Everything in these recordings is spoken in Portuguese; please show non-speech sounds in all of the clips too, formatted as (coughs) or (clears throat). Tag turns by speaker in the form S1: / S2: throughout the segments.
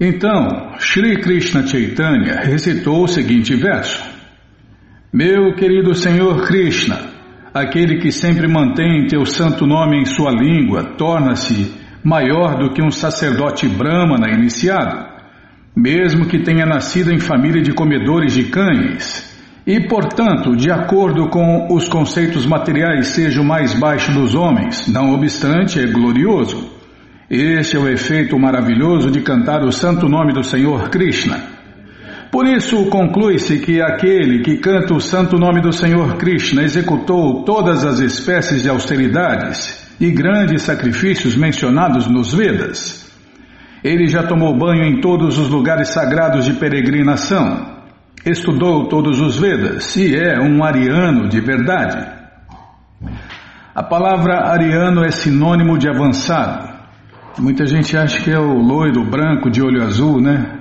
S1: Então, Sri Krishna Chaitanya recitou o seguinte verso: Meu querido Senhor Krishna, aquele que sempre mantém teu santo nome em sua língua, torna-se maior do que um sacerdote brahmana iniciado, mesmo que tenha nascido em família de comedores de cães, e, portanto, de acordo com os conceitos materiais, seja o mais baixo dos homens, não obstante, é glorioso. Este é o efeito maravilhoso de cantar o santo nome do Senhor Krishna. Por isso, conclui-se que aquele que canta o santo nome do Senhor Krishna executou todas as espécies de austeridades e grandes sacrifícios mencionados nos Vedas. Ele já tomou banho em todos os lugares sagrados de peregrinação, estudou todos os Vedas e é um ariano de verdade. A palavra ariano é sinônimo de avançado. Muita gente acha que é o loiro branco de olho azul, né?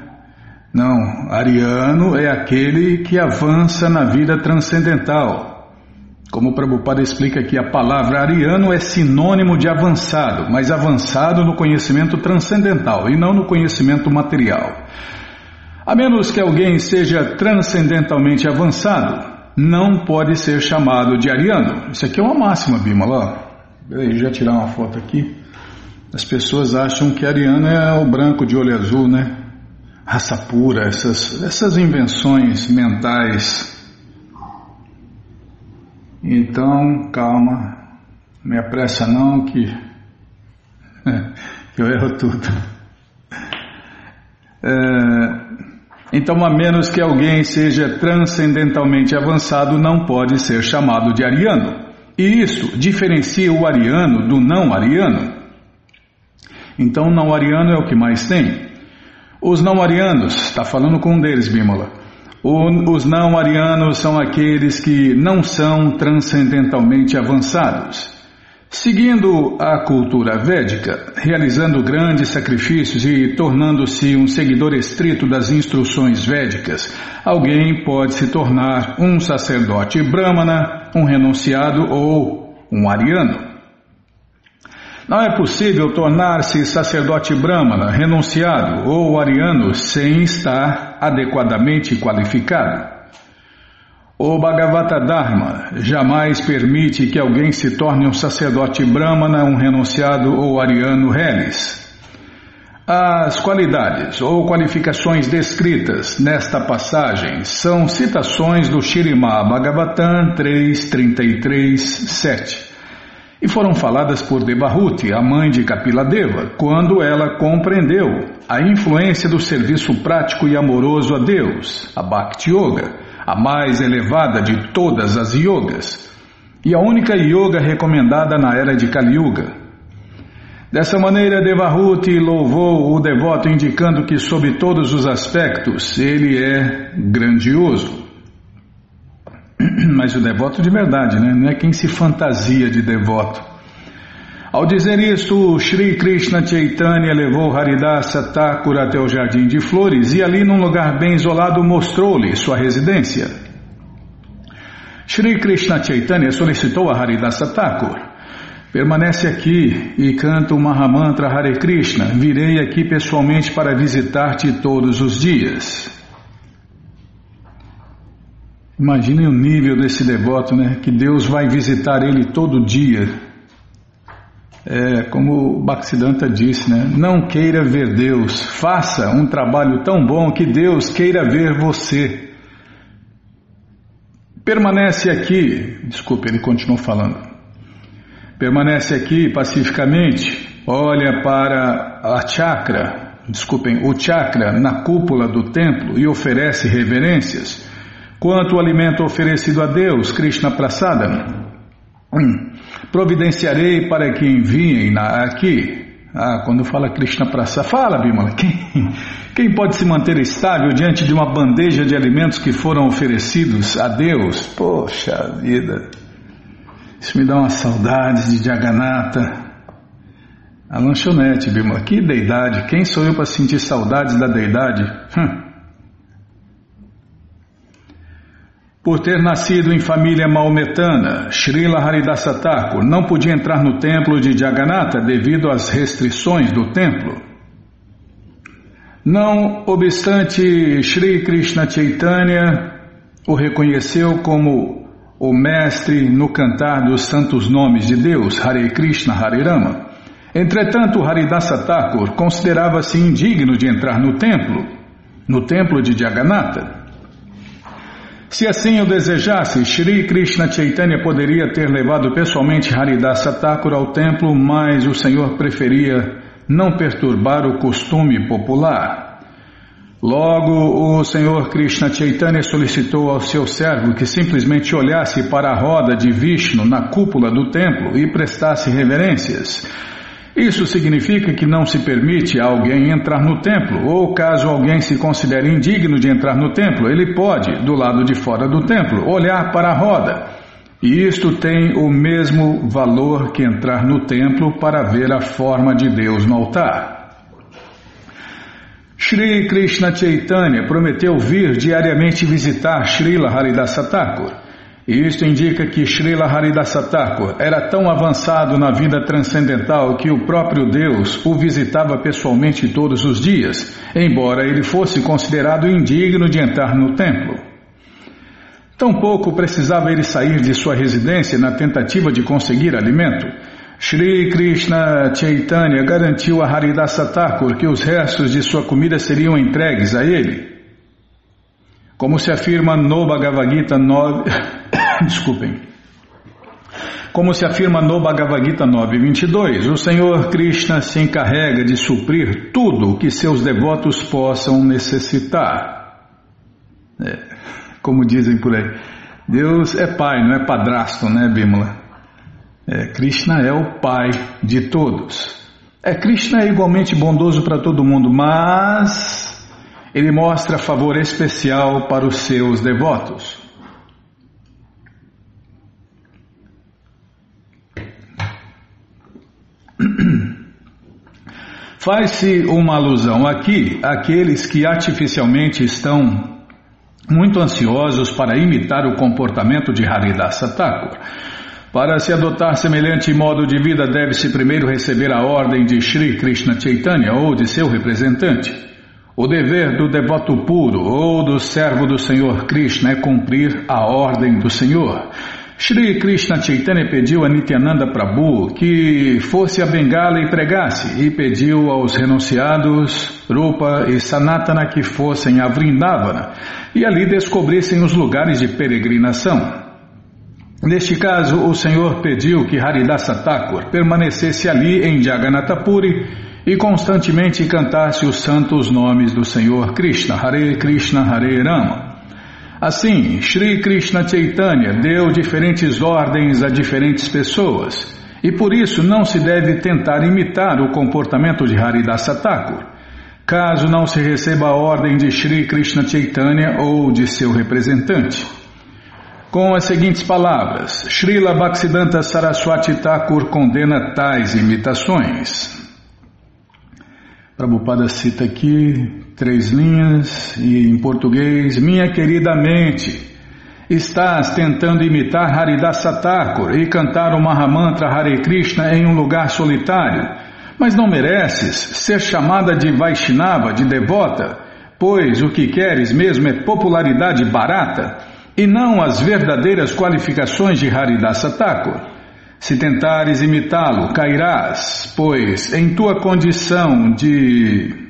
S1: Não, ariano é aquele que avança na vida transcendental. Como o Prabhupada explica aqui, a palavra ariano é sinônimo de avançado, mas avançado no conhecimento transcendental e não no conhecimento material. A menos que alguém seja transcendentalmente avançado, não pode ser chamado de ariano. Isso aqui é uma máxima, Bimala. Peraí, já tirar uma foto aqui. As pessoas acham que ariano é o branco de olho azul, né? Raça pura, essas, essas invenções mentais. Então, calma, me apressa não que, que (laughs) eu erro tudo. É, então, a menos que alguém seja transcendentalmente avançado, não pode ser chamado de ariano. E isso diferencia o ariano do não ariano. Então, não ariano é o que mais tem. Os não arianos, está falando com um deles, Bímola. Os não arianos são aqueles que não são transcendentalmente avançados. Seguindo a cultura védica, realizando grandes sacrifícios e tornando-se um seguidor estrito das instruções védicas, alguém pode se tornar um sacerdote brahmana, um renunciado ou um ariano. Não é possível tornar-se sacerdote brahmana, renunciado ou ariano sem estar adequadamente qualificado. O Bhagavata Dharma jamais permite que alguém se torne um sacerdote brahmana, um renunciado ou ariano reles. As qualidades ou qualificações descritas nesta passagem são citações do Shirimá Bhagavatam 3.33.7 7 e foram faladas por Devahuti, a mãe de Kapiladeva, quando ela compreendeu a influência do serviço prático e amoroso a Deus, a Bhakti Yoga, a mais elevada de todas as yogas, e a única yoga recomendada na era de Kali Yuga. Dessa maneira, Devahuti louvou o devoto, indicando que, sob todos os aspectos, ele é grandioso. (clears throat) Mas o devoto de verdade, né? não é quem se fantasia de devoto. Ao dizer isto, Sri Krishna Chaitanya levou Haridasa Thakur até o jardim de flores e ali, num lugar bem isolado, mostrou-lhe sua residência. Sri Krishna Chaitanya solicitou a Haridasa Thakur. Permanece aqui e canta o Mahamantra Hare Krishna. Virei aqui pessoalmente para visitar-te todos os dias. Imaginem o nível desse devoto, né? Que Deus vai visitar ele todo dia. É, como o Bhaktisiddhanta disse, né? Não queira ver Deus, faça um trabalho tão bom que Deus queira ver você. Permanece aqui, desculpe, ele continuou falando. Permanece aqui pacificamente, olha para a chakra, desculpem, o chakra na cúpula do templo e oferece reverências. Quanto ao alimento oferecido a Deus, Krishna Prasadam, hum, providenciarei para que enviem aqui. Ah, quando fala Krishna Prasada, fala Bimala, quem, (laughs) quem pode se manter estável diante de uma bandeja de alimentos que foram oferecidos a Deus? Poxa vida, isso me dá uma saudade de Jagannatha. A lanchonete, Bimala, que deidade, quem sou eu para sentir saudades da deidade? Hum. Por ter nascido em família maometana, Srila Haridasa Thakur não podia entrar no templo de Jagannatha devido às restrições do templo. Não obstante, Sri Krishna Chaitanya o reconheceu como o mestre no cantar dos santos nomes de Deus, Hare Krishna, Hare Rama. Entretanto, Haridasa Thakur considerava-se indigno de entrar no templo, no templo de Jagannatha. Se assim o desejasse, Shri Krishna Chaitanya poderia ter levado pessoalmente Haridasa Thakur ao templo, mas o Senhor preferia não perturbar o costume popular. Logo, o Senhor Krishna Chaitanya solicitou ao seu servo que simplesmente olhasse para a roda de Vishnu na cúpula do templo e prestasse reverências. Isso significa que não se permite a alguém entrar no templo, ou caso alguém se considere indigno de entrar no templo, ele pode, do lado de fora do templo, olhar para a roda. E isto tem o mesmo valor que entrar no templo para ver a forma de Deus no altar. Shri Krishna Chaitanya prometeu vir diariamente visitar Srila Haridasa Thakur. Isto indica que Srila Haridasa Thakur era tão avançado na vida transcendental que o próprio Deus o visitava pessoalmente todos os dias, embora ele fosse considerado indigno de entrar no templo. Tampouco precisava ele sair de sua residência na tentativa de conseguir alimento. Shri Krishna Chaitanya garantiu a Haridasa Thakur que os restos de sua comida seriam entregues a ele. Como se afirma no Bhagavad Gita 9. (coughs) Desculpem. Como se afirma no Bhagavad Gita 9.22, o Senhor Krishna se encarrega de suprir tudo o que seus devotos possam necessitar. É, como dizem por aí, Deus é pai, não é padrasto, né, Bimala? É, Krishna é o pai de todos. É, Krishna é igualmente bondoso para todo mundo, mas ele mostra favor especial para os seus devotos. (clears throat) Faz-se uma alusão aqui àqueles que artificialmente estão muito ansiosos para imitar o comportamento de Haridasa Thakur. Para se adotar semelhante modo de vida, deve-se primeiro receber a ordem de Sri Krishna Chaitanya ou de seu representante. O dever do devoto puro ou do servo do Senhor Krishna é cumprir a ordem do Senhor. Shri Krishna Chaitanya pediu a Nityananda Prabhu que fosse a Bengala e pregasse, e pediu aos renunciados Rupa e Sanatana que fossem a Vrindavana e ali descobrissem os lugares de peregrinação. Neste caso, o Senhor pediu que Haridasa Thakur permanecesse ali em Jagannatha Puri e constantemente cantasse os santos nomes do Senhor Krishna, Hare Krishna, Hare Rama. Assim, Sri Krishna Chaitanya deu diferentes ordens a diferentes pessoas, e por isso não se deve tentar imitar o comportamento de Haridasa Thakur, caso não se receba a ordem de Sri Krishna Chaitanya ou de seu representante. Com as seguintes palavras, Srila Bhaktisiddhanta Saraswati Thakur condena tais imitações. Prabhupada cita aqui três linhas e em português: Minha querida mente, estás tentando imitar Haridasa Thakur e cantar o Mahamantra Hare Krishna em um lugar solitário, mas não mereces ser chamada de Vaishnava, de devota, pois o que queres mesmo é popularidade barata e não as verdadeiras qualificações de Haridasa Thakur. Se tentares imitá-lo, cairás, pois em tua condição de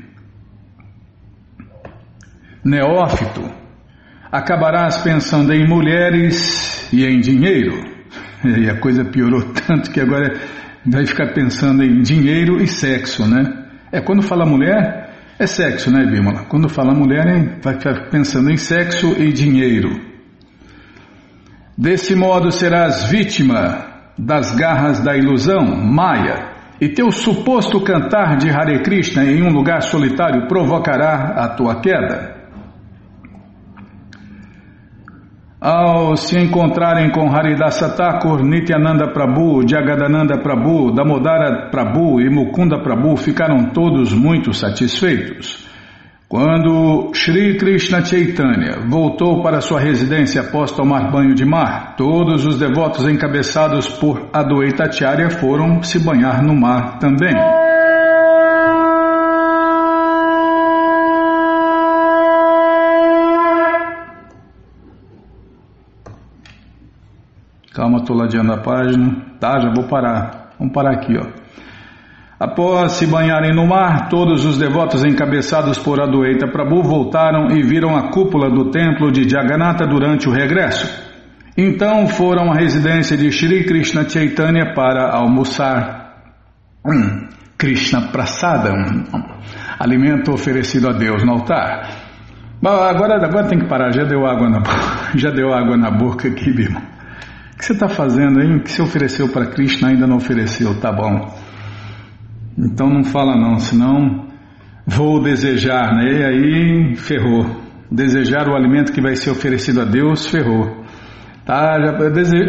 S1: neófito, acabarás pensando em mulheres e em dinheiro. E a coisa piorou (laughs) tanto que agora vai ficar pensando em dinheiro e sexo, né? É quando fala mulher, é sexo, né, Bímola? Quando fala mulher, vai ficar pensando em sexo e dinheiro. Desse modo serás vítima das garras da ilusão, Maya, e teu suposto cantar de Hare Krishna em um lugar solitário provocará a tua queda. Ao se encontrarem com Haridasa Thakur, Nityananda Prabhu, Jagadananda Prabhu, Damodara Prabhu e Mukunda Prabhu ficaram todos muito satisfeitos. Quando Sri Krishna Chaitanya voltou para sua residência após tomar banho de mar, todos os devotos encabeçados por Adoita Acharya foram se banhar no mar também. Calma, estou ladeando a página. Tá, já vou parar. Vamos parar aqui, ó. Após se banharem no mar, todos os devotos encabeçados por Adueita Prabhu voltaram e viram a cúpula do templo de Jagannatha durante o regresso. Então foram à residência de Shri Krishna Chaitanya para almoçar. Hum, (clears throat) Krishna Prasada, um alimento oferecido a Deus no altar. Agora, agora tem que parar, já deu água na, (laughs) já deu água na boca aqui, Bima. O que você está fazendo aí? O que você ofereceu para Krishna ainda não ofereceu, tá bom. Então não fala não, senão vou desejar, né? E aí ferrou. Desejar o alimento que vai ser oferecido a Deus, ferrou. Tá?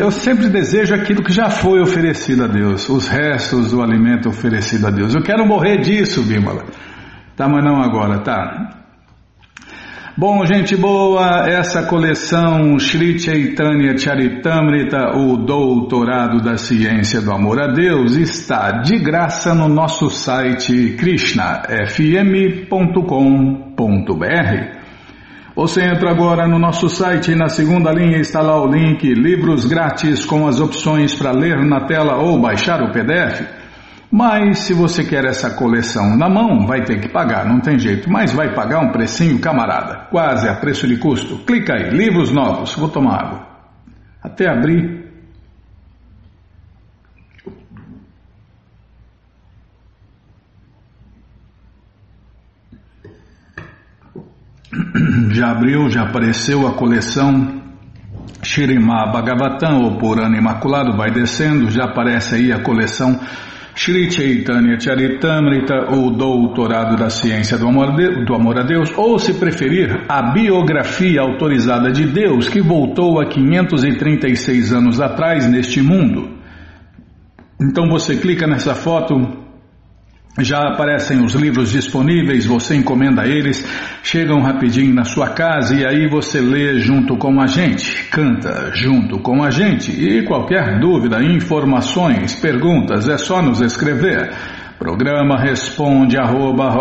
S1: Eu, sempre desejo aquilo que já foi oferecido a Deus, os restos do alimento oferecido a Deus. Eu quero morrer disso, Bímola. Tá, mas não agora, tá? Bom, gente boa, essa coleção Sri Chaitanya Charitamrita, o Doutorado da Ciência do Amor a Deus, está de graça no nosso site krishnafm.com.br. Você entra agora no nosso site e na segunda linha está lá o link Livros Grátis com as opções para ler na tela ou baixar o PDF. Mas se você quer essa coleção na mão, vai ter que pagar, não tem jeito. Mas vai pagar um precinho, camarada, quase a preço de custo. Clica aí, livros novos, vou tomar água. Até abrir. (clears throat) Já abriu, já apareceu a coleção Shirimá Bhagavatam, ou Purana Imaculado, vai descendo, já aparece aí a coleção Shri Chaitanya Charitamrita, o Doutorado da Ciência do amor, de, do amor a Deus, ou se preferir, a biografia autorizada de Deus que voltou há 536 anos atrás neste mundo. Então você clica nessa foto, já aparecem os livros disponíveis, você encomenda eles, chegam rapidinho na sua casa e aí você lê junto com a gente, canta junto com a gente. E qualquer dúvida, informações, perguntas, é só nos escrever. Programa responde arroba,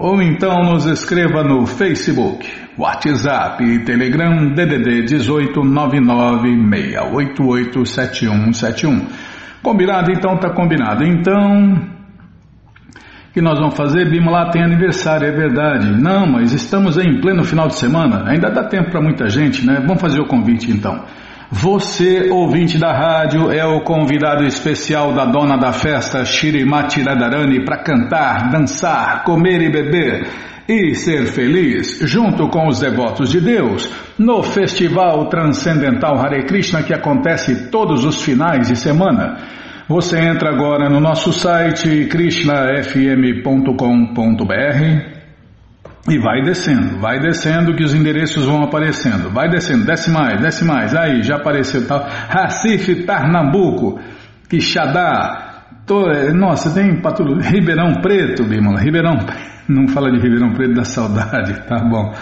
S1: ou então nos escreva no Facebook, WhatsApp e Telegram DDD 18 99 688 7171. Combinado? Então tá combinado. Então, o que nós vamos fazer? Bimala tem aniversário, é verdade. Não, mas estamos em pleno final de semana. Ainda dá tempo para muita gente, né? Vamos fazer o convite então. Você, ouvinte da rádio, é o convidado especial da dona da festa, Shirimati Radharani, para cantar, dançar, comer e beber e ser feliz junto com os devotos de Deus no Festival Transcendental Hare Krishna que acontece todos os finais de semana. Você entra agora no nosso site krishnafm.com.br e vai descendo, vai descendo que os endereços vão aparecendo. Vai descendo, desce mais, desce mais. Aí já apareceu tal. Recife, Pernambuco, Quixadá. Tô, nossa, tem para tudo. Ribeirão Preto, Bímola. Ribeirão (laughs) Não fala de Ribeirão Preto da saudade, tá bom.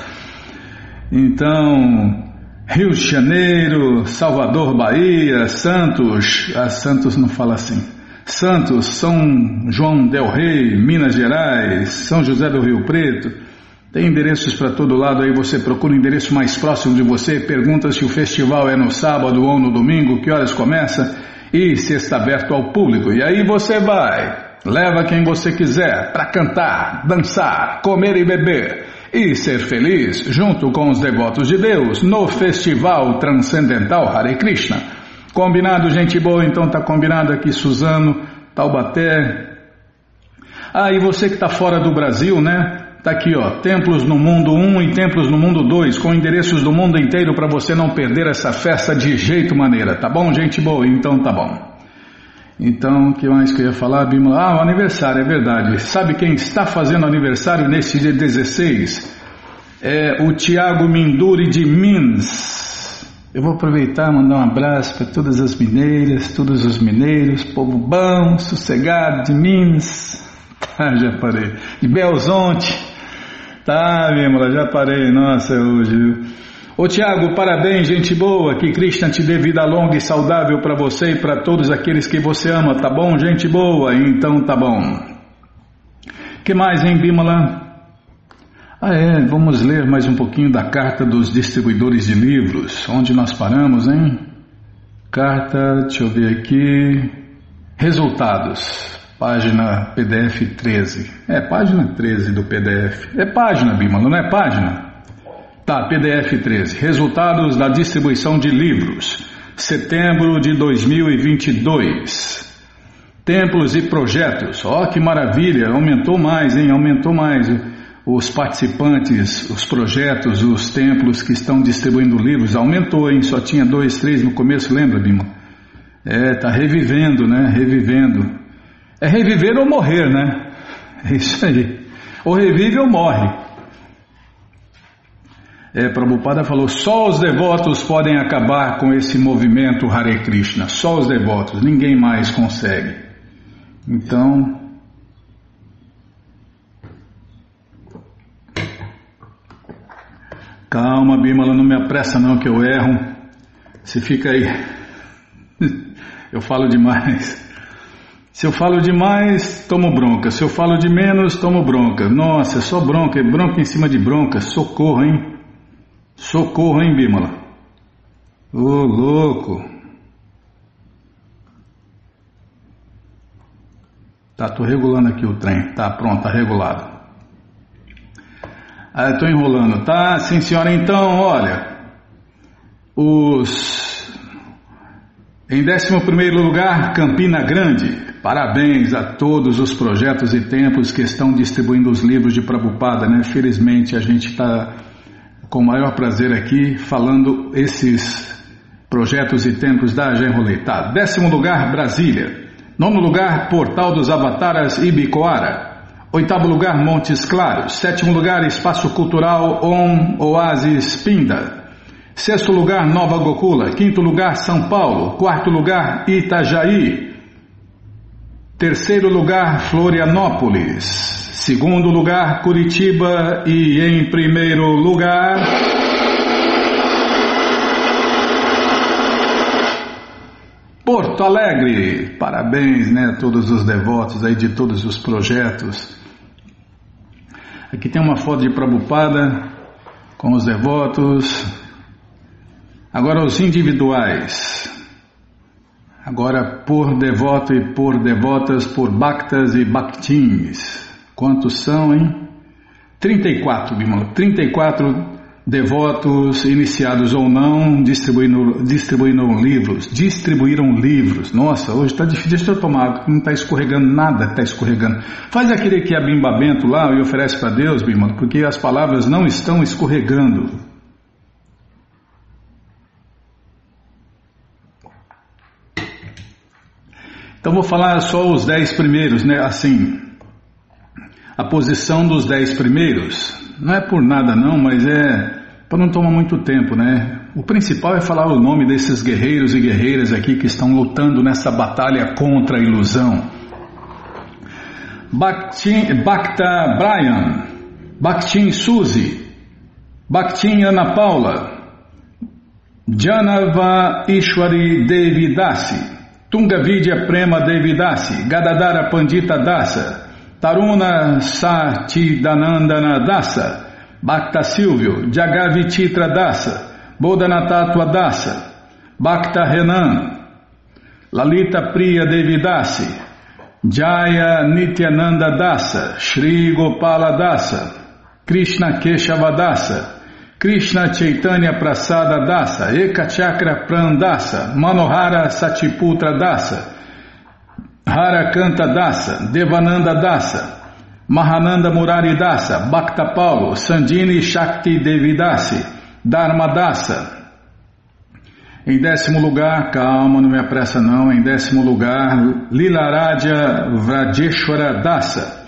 S1: Então, Rio de Janeiro, Salvador, Bahia, Santos, a ah, Santos não fala assim. Santos, São João del Rei, Minas Gerais, São José do Rio Preto. Tem endereços para todo lado aí, você procura o endereço mais próximo de você, pergunta se o festival é no sábado ou no domingo, que horas começa e se está aberto ao público. E aí você vai, leva quem você quiser para cantar, dançar, comer e beber e ser feliz junto com os devotos de Deus no Festival Transcendental Hare Krishna. Combinado, gente boa? Então tá combinado aqui, Suzano, Taubaté. Ah, e você que está fora do Brasil, né? Tá aqui, ó, Templos no Mundo 1 e Templos no Mundo 2, com endereços do mundo inteiro para você não perder essa festa de jeito maneira, tá bom, gente boa? Então tá bom. Então, o que mais que eu ia falar, Bimala? Ah, o aniversário, é verdade. Sabe quem está fazendo aniversário nesse dia 16? É o Tiago Minduri de Minas. Eu vou aproveitar mandar um abraço para todas as mineiras, todos os mineiros, povo bom, sossegado de Minas. (laughs) Tá, já parei. De Belzonte. Tá, Bimala, já parei. Nossa, hoje, viu? Ô Tiago, parabéns, gente boa, que Krishna te dê vida longa e saudável para você e para todos aqueles que você ama, tá bom, gente boa? Então tá bom. que mais, hein, Bimala? Ah é, vamos ler mais um pouquinho da carta dos distribuidores de livros, onde nós paramos, hein? Carta, deixa eu ver aqui. Resultados. Página PDF 13. É, página 13 do PDF. É página, Bimala, não é página? Tá, PDF 13. Resultados da distribuição de livros. Setembro de 2022. Templos e projetos. Ó, oh, que maravilha! Aumentou mais, hein? Aumentou mais os participantes, os projetos, os templos que estão distribuindo livros. Aumentou, hein? Só tinha dois, três no começo, lembra, Bima? É, tá revivendo, né? Revivendo. É reviver ou morrer, né? É isso aí. Ou revive ou morre. É, Prabhupada falou: só os devotos podem acabar com esse movimento Hare Krishna. Só os devotos, ninguém mais consegue. Então, Calma, Bimala, não me apressa não que eu erro. Você fica aí. (laughs) Eu falo demais. Se eu falo demais, tomo bronca. Se eu falo de menos, tomo bronca. Nossa, é só bronca, é bronca em cima de bronca. Socorro, hein? Socorro, hein, Bimala? Ô, louco. Tá, tô regulando aqui o trem. Tá, pronto, tá regulado. Ah, estou enrolando, tá? Sim, senhora. Então, olha, os em 11 primeiro lugar, Campina Grande. Parabéns a todos os projetos e tempos que estão distribuindo os livros de Prabhupada, né? Felizmente a gente está com o maior prazer aqui falando esses projetos e tempos da Genrolei. Tá, décimo lugar, Brasília. Nono lugar, Portal dos Avataras Ibicoara. Oitavo lugar, Montes Claros. Sétimo lugar, Espaço Cultural Om Oasis Pinda. Sexto lugar, Nova Gokula. Quinto lugar, São Paulo. Quarto lugar, Itajaí. Terceiro lugar, Florianópolis. Segundo lugar, Curitiba. E em primeiro lugar. Porto Alegre, parabéns, né, a todos os devotos aí de todos os projetos. Aqui tem uma foto de Prabhupada com os devotos. Agora os individuais. Agora por devoto e por devotas, por bhaktas e bhaktins. Quantos são, hein? 34, Bimala. 34 devotos, iniciados ou não, distribuíram, distribuíram livros, distribuíram livros. Nossa, hoje está difícil, deixa eu tomar, não está escorregando nada, está escorregando. Faz aquele que é bimba bento lá e oferece para Deus, Bimba, porque as palavras não estão escorregando. Então vou falar só os dez primeiros, né? Assim, a posição dos dez primeiros. Não é por nada não, mas é para não tomar muito tempo, né? O principal é falar o nome desses guerreiros e guerreiras aqui que estão lutando nessa batalha contra a ilusão. Bhakta Brian, Bhaktin Suzy, Bhaktin Ana Paula, Janava Ishwari Devi Dasi, Tungavidya Prema Devi Dasi, Gadadara Pandita Dasa, Taruna Satidanandana Dasa, Bhakta Silvio, Jagavititra Dasa, Bodhanatattva Dasa, Bhakta Renan, Lalita Priya Devidasi, Jaya Nityananda Dasa, Shri Gopala Dasa, Krishna Keshava Dasa, Krishna Chaitanya Prasada Dasa, Eka Chakra Prandasa, Manohara Satiputra Dasa, Harakanta Dasa, Devananda Dasa, Mahananda Murari Dasa, Bhakta Paulo, Sandini Shakti Devidasi, Dharma Dasa. Em décimo lugar, calma, não me apressa não, em décimo lugar, Lilaradya Vrajeshwara Dasa.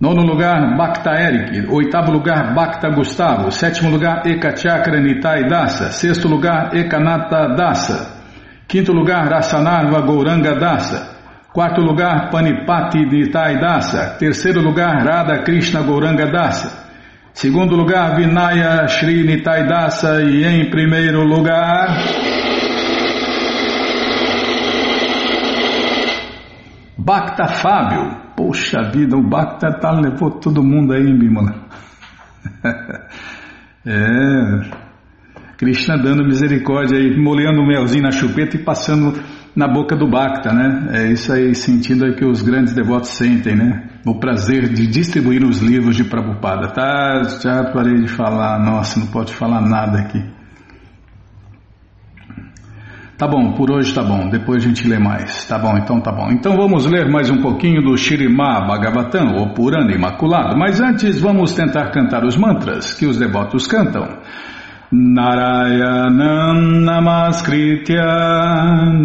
S1: Nono lugar, Bhakta Eric. Oitavo lugar, Bhakta Gustavo. Sétimo lugar, Ekachakra Nitai Dasa. Sexto lugar, Ekanata Dasa. Quinto lugar, Rasanarva Gouranga Dasa. Quarto lugar, Panipati Nitai Dasa. Terceiro lugar, Radha Krishna Gauranga Dasa. Segundo lugar, Vinaya Shri Nitai Dasa. E em primeiro lugar. Bhakta Fábio. Poxa vida, o Bhakta tá, levou todo mundo aí, Bimala. (laughs) é. Krishna dando misericórdia aí, molhando o melzinho na chupeta e passando na boca do Bhakta, né? É isso aí, sentindo aí que os grandes devotos sentem, né? O prazer de distribuir os livros de Prabhupada. Tá, já parei de falar, nossa, não pode falar nada aqui. Tá bom, por hoje tá bom, depois a gente lê mais. Tá bom, então tá bom. Então vamos ler mais um pouquinho do Shirimá Bhagavatam, ou Purana Imaculado. Mas antes vamos tentar cantar os mantras que os devotos cantam. Narayanam Namaskritya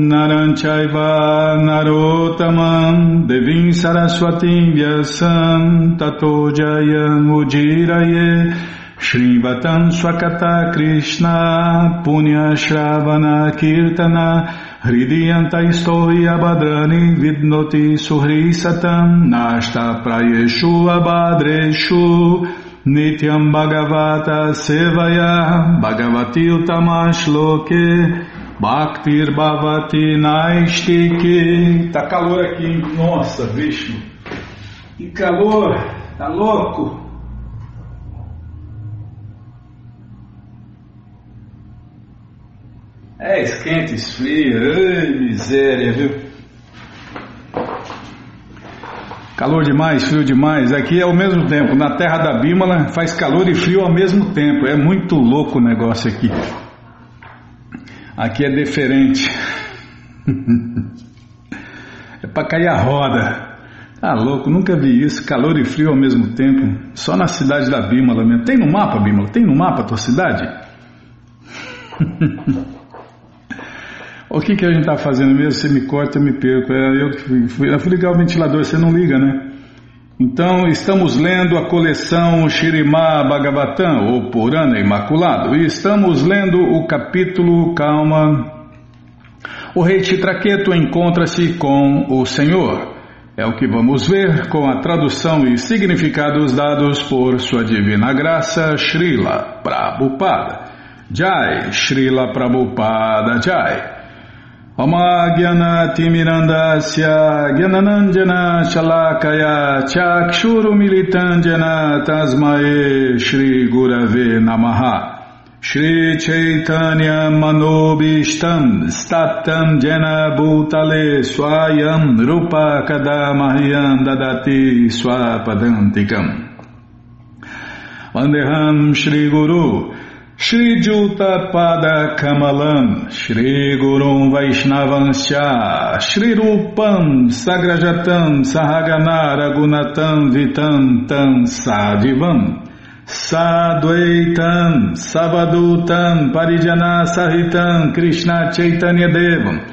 S1: Naranchaiva Narotamam Devim Saraswatim Vyasam Tato Jayam Ujiraye Shrivatam Swakata Krishna Punya Shravana Kirtana Hridiyanta Istoi Abadrani Vidnoti Suhri Satam Nashta Prayeshu Abadreshu Nityam Bhagavata Sevaya Bhagavati Utamash Loke Bhaktir Bhavati Naistike. Tá calor aqui, nossa, bicho. Que calor, tá louco. É, esquenta, esfria, ai, miséria, viu? Calor demais, frio demais. Aqui é ao mesmo tempo. Na terra da Bímola faz calor e frio ao mesmo tempo. É muito louco o negócio aqui. Aqui é diferente. (laughs) é para cair a roda. Tá louco, nunca vi isso. Calor e frio ao mesmo tempo. Só na cidade da Bímola mesmo. Tem no mapa, Bímola? Tem no mapa a tua cidade? (laughs) O que, que a gente está fazendo mesmo? Você me corta, me perco. É, eu, fui, eu fui ligar o ventilador, você não liga, né? Então, estamos lendo a coleção Shirimá Bhagavatam, ou Purana Imaculado, e estamos lendo o capítulo Calma. O rei Chitraketu encontra-se com o Senhor. É o que vamos ver com a tradução e significados dados por Sua Divina Graça, Srila Prabhupada. Jai, Srila Prabhupada Jai. Gyananandjana Shalakaya Chakshurumilitandjana Tasmae Shri Gurave Namaha Shri Chaitanya Manobishtam Statam Jena Bhutale Swayam Rupa Kadamahyam Dadati Swapadantikam Vandeham Shri Juta Pada Kamalam, Shri Gurum Vaishnavanscha, Shri Rupam Sagrajatam Sahagana Ragunatam Vitam Tam Sadivam, Sadvaitam Savadutam Parijana Sahitam Krishna Chaitanya Devam,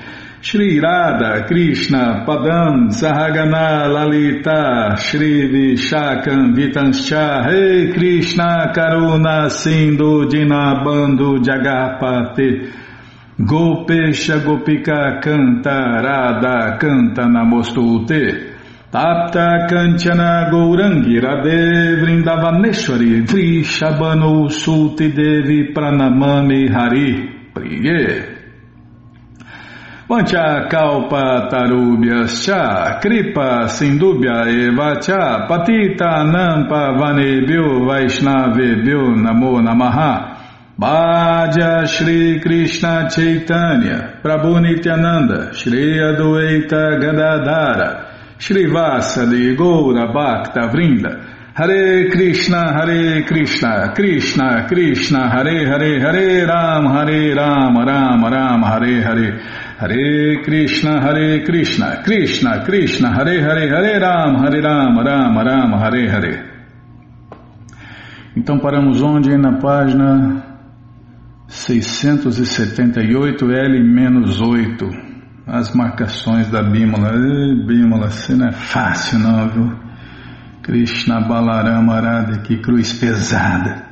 S1: Shri Radha Krishna Padam Sahagana Lalita Shri Vishakam Vitanscha Rei Krishna Karuna Sindhu Dinabando Jagapate Gopesha Gopika Canta Radha Canta Namostute Tapta Kanchana Gourangi Radhe Vrindavaneshwari Vrishabhanu Sulti Devi Pranamami Hari Priye Pancha kalpa tarubhyas cha, kripa sindubhya eva cha, patita nampa vanebhyo vaishnavebhyo namo namaha. Bhaja Shri Krishna Chaitanya, Prabhu Nityananda, Shri Adueita Gadadara, Shri Vasali Goura Bhakta Vrinda, Hare Krishna, Hare Krishna, Krishna Krishna, Hare Hare, Hare Ram, Hare Ram, Ram Ram, Hare Hare, Hare Krishna, Hare Krishna, Krishna Krishna, Hare Hare, Hare Ram, Hare Ram, Ram Ram, Hare Hare. Então paramos onde? Na página 678, L-8. As marcações da Bímola. Bímola, você não é fácil não, viu? Krishna Balarama Arada, que cruz pesada.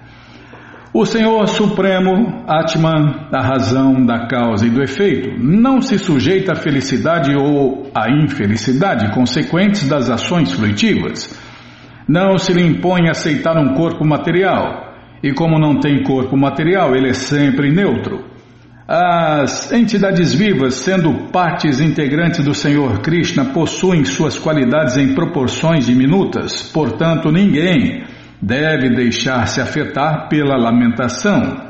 S1: O Senhor Supremo, Atman, da razão, da causa e do efeito, não se sujeita à felicidade ou à infelicidade consequentes das ações fruitivas. Não se lhe impõe aceitar um corpo material, e como não tem corpo material, ele é sempre neutro. As entidades vivas, sendo partes integrantes do Senhor Krishna, possuem suas qualidades em proporções diminutas, portanto, ninguém deve deixar-se afetar pela lamentação.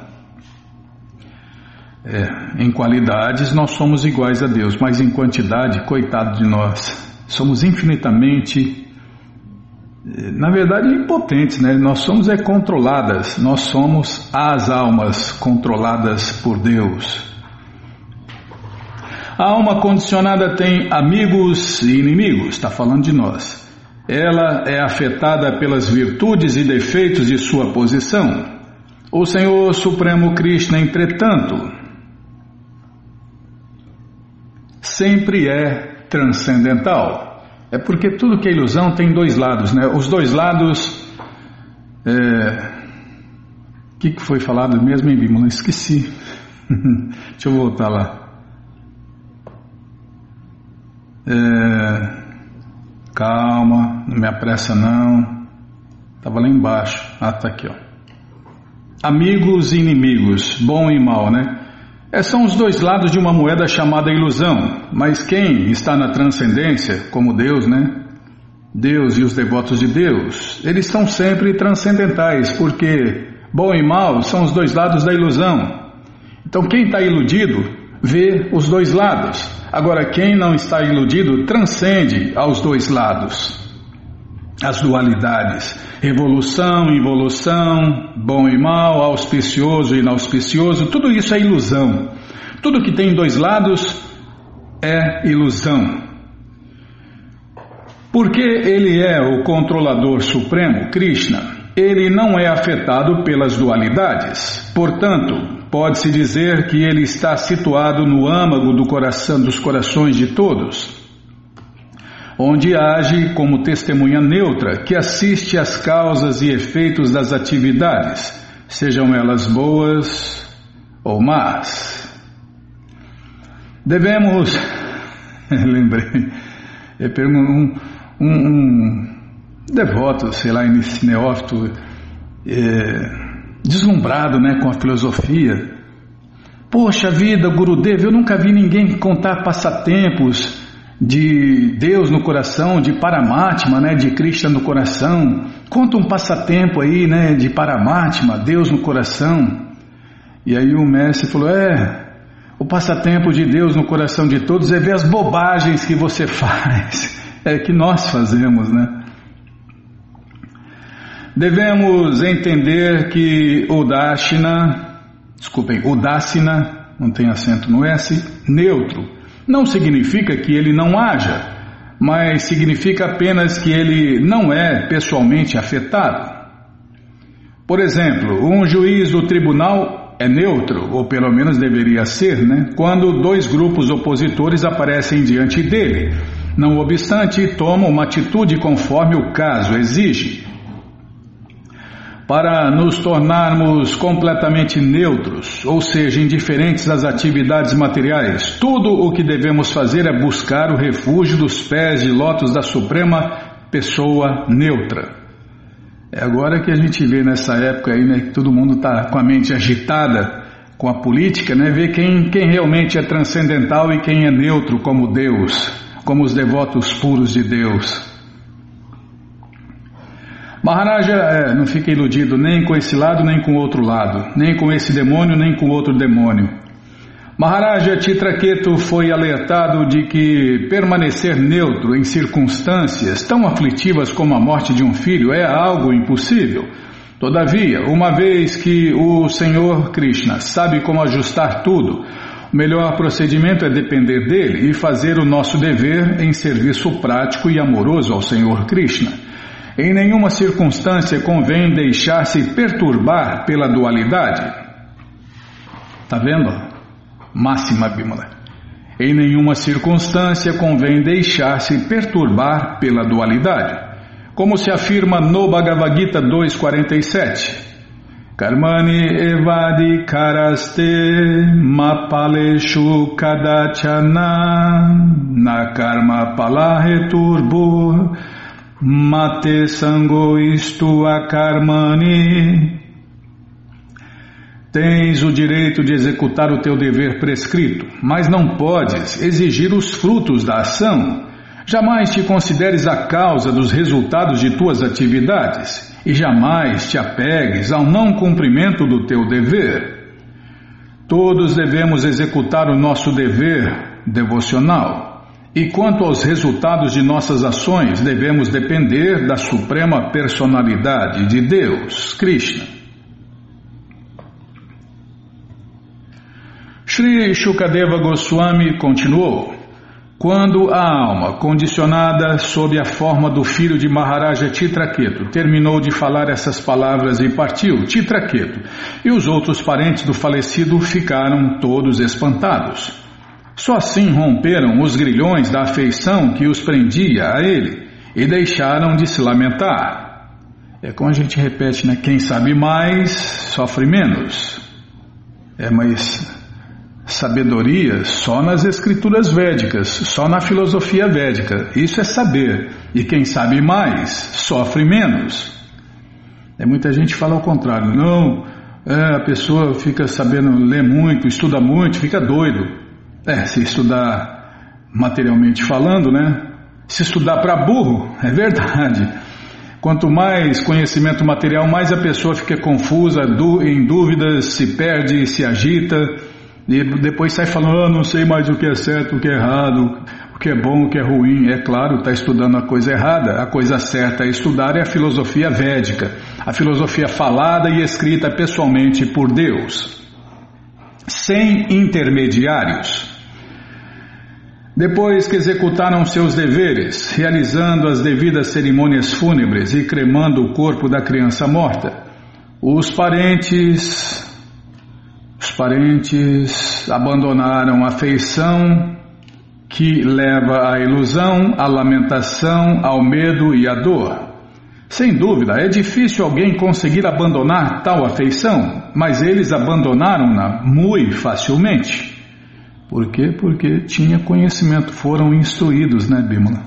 S1: É, em qualidades nós somos iguais a Deus, mas em quantidade, coitado de nós, somos infinitamente, é, na verdade, impotentes, né? Nós somos é controladas, nós somos as almas controladas por Deus. A alma condicionada tem amigos e inimigos, está falando de nós. Ela é afetada pelas virtudes e defeitos de sua posição. O Senhor Supremo Krishna, entretanto, sempre é transcendental. É porque tudo que é ilusão tem dois lados, né? Os dois lados. O é... que, que foi falado mesmo em Bímola? Esqueci. (laughs) Deixa eu voltar lá. É... Calma, não me apressa não. Estava lá embaixo. Ah, tá aqui, ó. Amigos e inimigos, bom e mal, né? É, são os dois lados de uma moeda chamada ilusão, mas quem está na transcendência, como Deus, né? Deus e os devotos de Deus, eles são sempre transcendentais, porque bom e mal são os dois lados da ilusão. Então quem está iludido vê os dois lados. Agora quem não está iludido transcende aos dois lados, as dualidades, evolução, involução, bom e mal, auspicioso e inauspicioso, tudo isso é ilusão. Tudo que tem dois lados é ilusão. Porque ele é o controlador supremo, Krishna, ele não é afetado pelas dualidades. Portanto, pode-se dizer que ele está situado no âmago do coração dos corações de todos onde age como testemunha neutra que assiste às causas e efeitos das atividades, sejam elas boas ou más. Devemos, (laughs) lembrei, um, um, um, devoto, sei lá, neófito, é, deslumbrado né, com a filosofia. Poxa vida, Gurudev, eu nunca vi ninguém contar passatempos de Deus no coração, de Paramatma, né, de Krishna no coração. Conta um passatempo aí, né, de Paramatma, Deus no coração. E aí o mestre falou: "É, o passatempo de Deus no coração de todos é ver as bobagens que você (laughs) faz, é que nós fazemos, né? Devemos entender que o Dashina, desculpem, o Dasina, não tem acento no S, neutro, não significa que ele não haja, mas significa apenas que ele não é pessoalmente afetado. Por exemplo, um juiz do tribunal é neutro, ou pelo menos deveria ser, né? Quando dois grupos opositores aparecem diante dele. Não obstante, toma uma atitude conforme o caso exige para nos tornarmos completamente neutros, ou seja, indiferentes às atividades materiais. Tudo o que devemos fazer é buscar o refúgio dos pés de lótus da Suprema Pessoa Neutra. É agora que a gente vê nessa época aí, né, que todo mundo está com a mente agitada com a política, né, ver quem, quem realmente é transcendental e quem é neutro como Deus, como os devotos puros de Deus. Maharaja é, não fica iludido nem com esse lado nem com o outro lado, nem com esse demônio nem com outro demônio. Maharaja Titraketu foi alertado de que permanecer neutro em circunstâncias tão aflitivas como a morte de um filho é algo impossível. Todavia, uma vez que o Senhor Krishna sabe como ajustar tudo, o melhor procedimento é depender dele e fazer o nosso dever em serviço prático e amoroso ao Senhor Krishna. Em nenhuma circunstância convém deixar-se perturbar pela dualidade. Está vendo? Máxima Bímola. Em nenhuma circunstância convém deixar-se perturbar pela dualidade. Como se afirma no Bhagavad Gita 2.47. Karmani evadi karaste mapaleshu kadachana na karma palaheturbu Mate sango isto karmani. Tens o direito de executar o teu dever prescrito, mas não podes exigir os frutos da ação. Jamais te consideres a causa dos resultados de tuas atividades e jamais te apegues ao não cumprimento do teu dever. Todos devemos executar o nosso dever devocional. E quanto aos resultados de nossas ações, devemos depender da suprema personalidade de Deus, Krishna. Sri Shukadeva Goswami continuou. Quando a alma, condicionada sob a forma do filho de Maharaja Titraketu, terminou de falar essas palavras e partiu, Titraketu e os outros parentes do falecido ficaram todos espantados. Só assim romperam os grilhões da afeição que os prendia a ele e deixaram de se lamentar. É como a gente repete, né? Quem sabe mais, sofre menos. É, mas Sabedoria só nas escrituras védicas, só na filosofia védica. Isso é saber. E quem sabe mais, sofre menos. É, muita gente fala ao contrário. Não, é, a pessoa fica sabendo ler muito, estuda muito, fica doido. É, se estudar materialmente falando, né? Se estudar para burro, é verdade. Quanto mais conhecimento material, mais a pessoa fica confusa, em dúvidas, se perde, se agita e depois sai falando, ah, não sei mais o que é certo, o que é errado, o que é bom, o que é ruim. É claro, está estudando a coisa errada. A coisa certa a estudar é a filosofia védica, a filosofia falada e escrita pessoalmente por Deus, sem intermediários. Depois que executaram seus deveres, realizando as devidas cerimônias fúnebres e cremando o corpo da criança morta, os parentes os parentes abandonaram a feição que leva à ilusão, à lamentação, ao medo e à dor. Sem dúvida, é difícil alguém conseguir abandonar tal afeição, mas eles abandonaram-na muito facilmente. Por quê? Porque tinha conhecimento, foram instruídos, né, Bímola?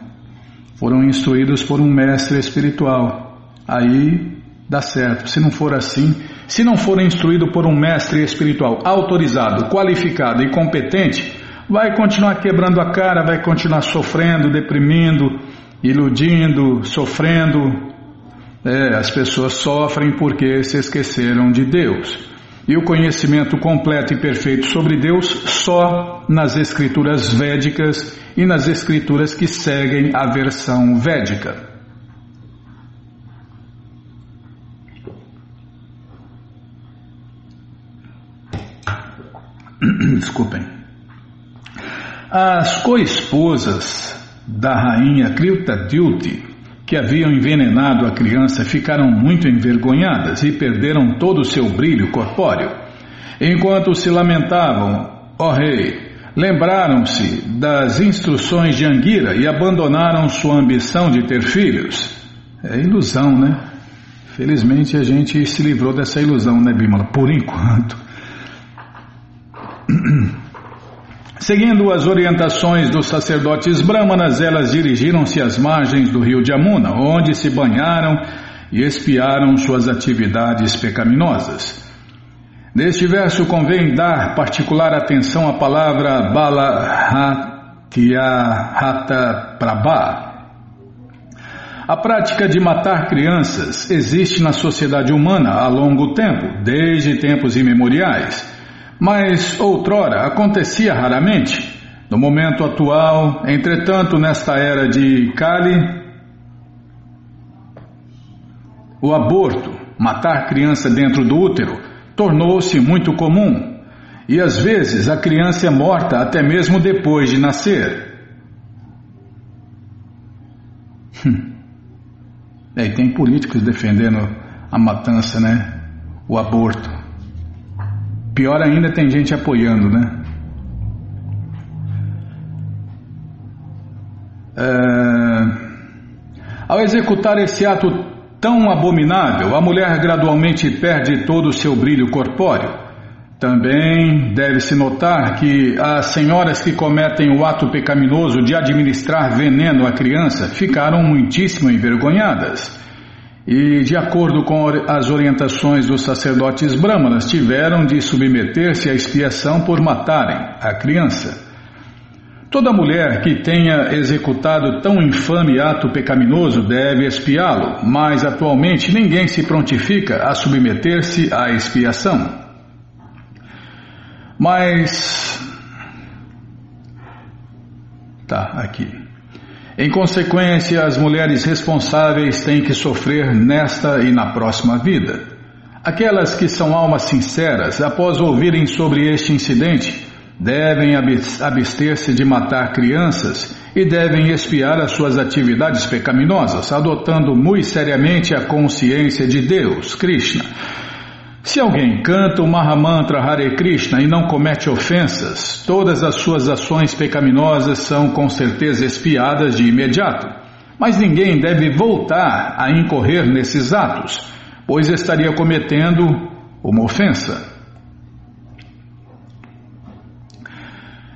S1: Foram instruídos por um mestre espiritual. Aí dá certo. Se não for assim, se não for instruído por um mestre espiritual autorizado, qualificado e competente, vai continuar quebrando a cara, vai continuar sofrendo, deprimindo, iludindo, sofrendo. É, as pessoas sofrem porque se esqueceram de Deus. E o conhecimento completo e perfeito sobre Deus só nas escrituras védicas e nas escrituras que seguem a versão védica. (clears throat) Desculpem. As coesposas da rainha Kryuta-Dyuti, que haviam envenenado a criança, ficaram muito envergonhadas e perderam todo o seu brilho corpóreo. Enquanto se lamentavam, ó rei, lembraram-se das instruções de Anguira e abandonaram sua ambição de ter filhos. É ilusão, né? Felizmente a gente se livrou dessa ilusão, né, Bímola? Por enquanto. (clears throat) Seguindo as orientações dos sacerdotes brahmanas, elas dirigiram-se às margens do rio Jamuna, onde se banharam e expiaram suas atividades pecaminosas. Neste verso convém dar particular atenção à palavra Balahatyahata Prabha. A prática de matar crianças existe na sociedade humana há longo tempo, desde tempos imemoriais. Mas outrora acontecia raramente. No momento atual, entretanto, nesta era de Kali, o aborto, matar criança dentro do útero, tornou-se muito comum. E às vezes a criança é morta até mesmo depois de nascer. Hum. É, e tem políticos defendendo a matança, né? O aborto. Pior ainda, tem gente apoiando, né? É... Ao executar esse ato tão abominável, a mulher gradualmente perde todo o seu brilho corpóreo. Também deve-se notar que as senhoras que cometem o ato pecaminoso de administrar veneno à criança ficaram muitíssimo envergonhadas e, de acordo com as orientações dos sacerdotes brahmanas, tiveram de submeter-se à expiação por matarem a criança. Toda mulher que tenha executado tão infame ato pecaminoso deve expiá-lo, mas atualmente ninguém se prontifica a submeter-se à expiação. Mas. Tá, aqui. Em consequência, as mulheres responsáveis têm que sofrer nesta e na próxima vida. Aquelas que são almas sinceras, após ouvirem sobre este incidente, devem abster-se de matar crianças e devem espiar as suas atividades pecaminosas, adotando muito seriamente a consciência de Deus, Krishna. Se alguém canta o Mahamantra Hare Krishna e não comete ofensas, todas as suas ações pecaminosas são com certeza espiadas de imediato. Mas ninguém deve voltar a incorrer nesses atos pois estaria cometendo uma ofensa.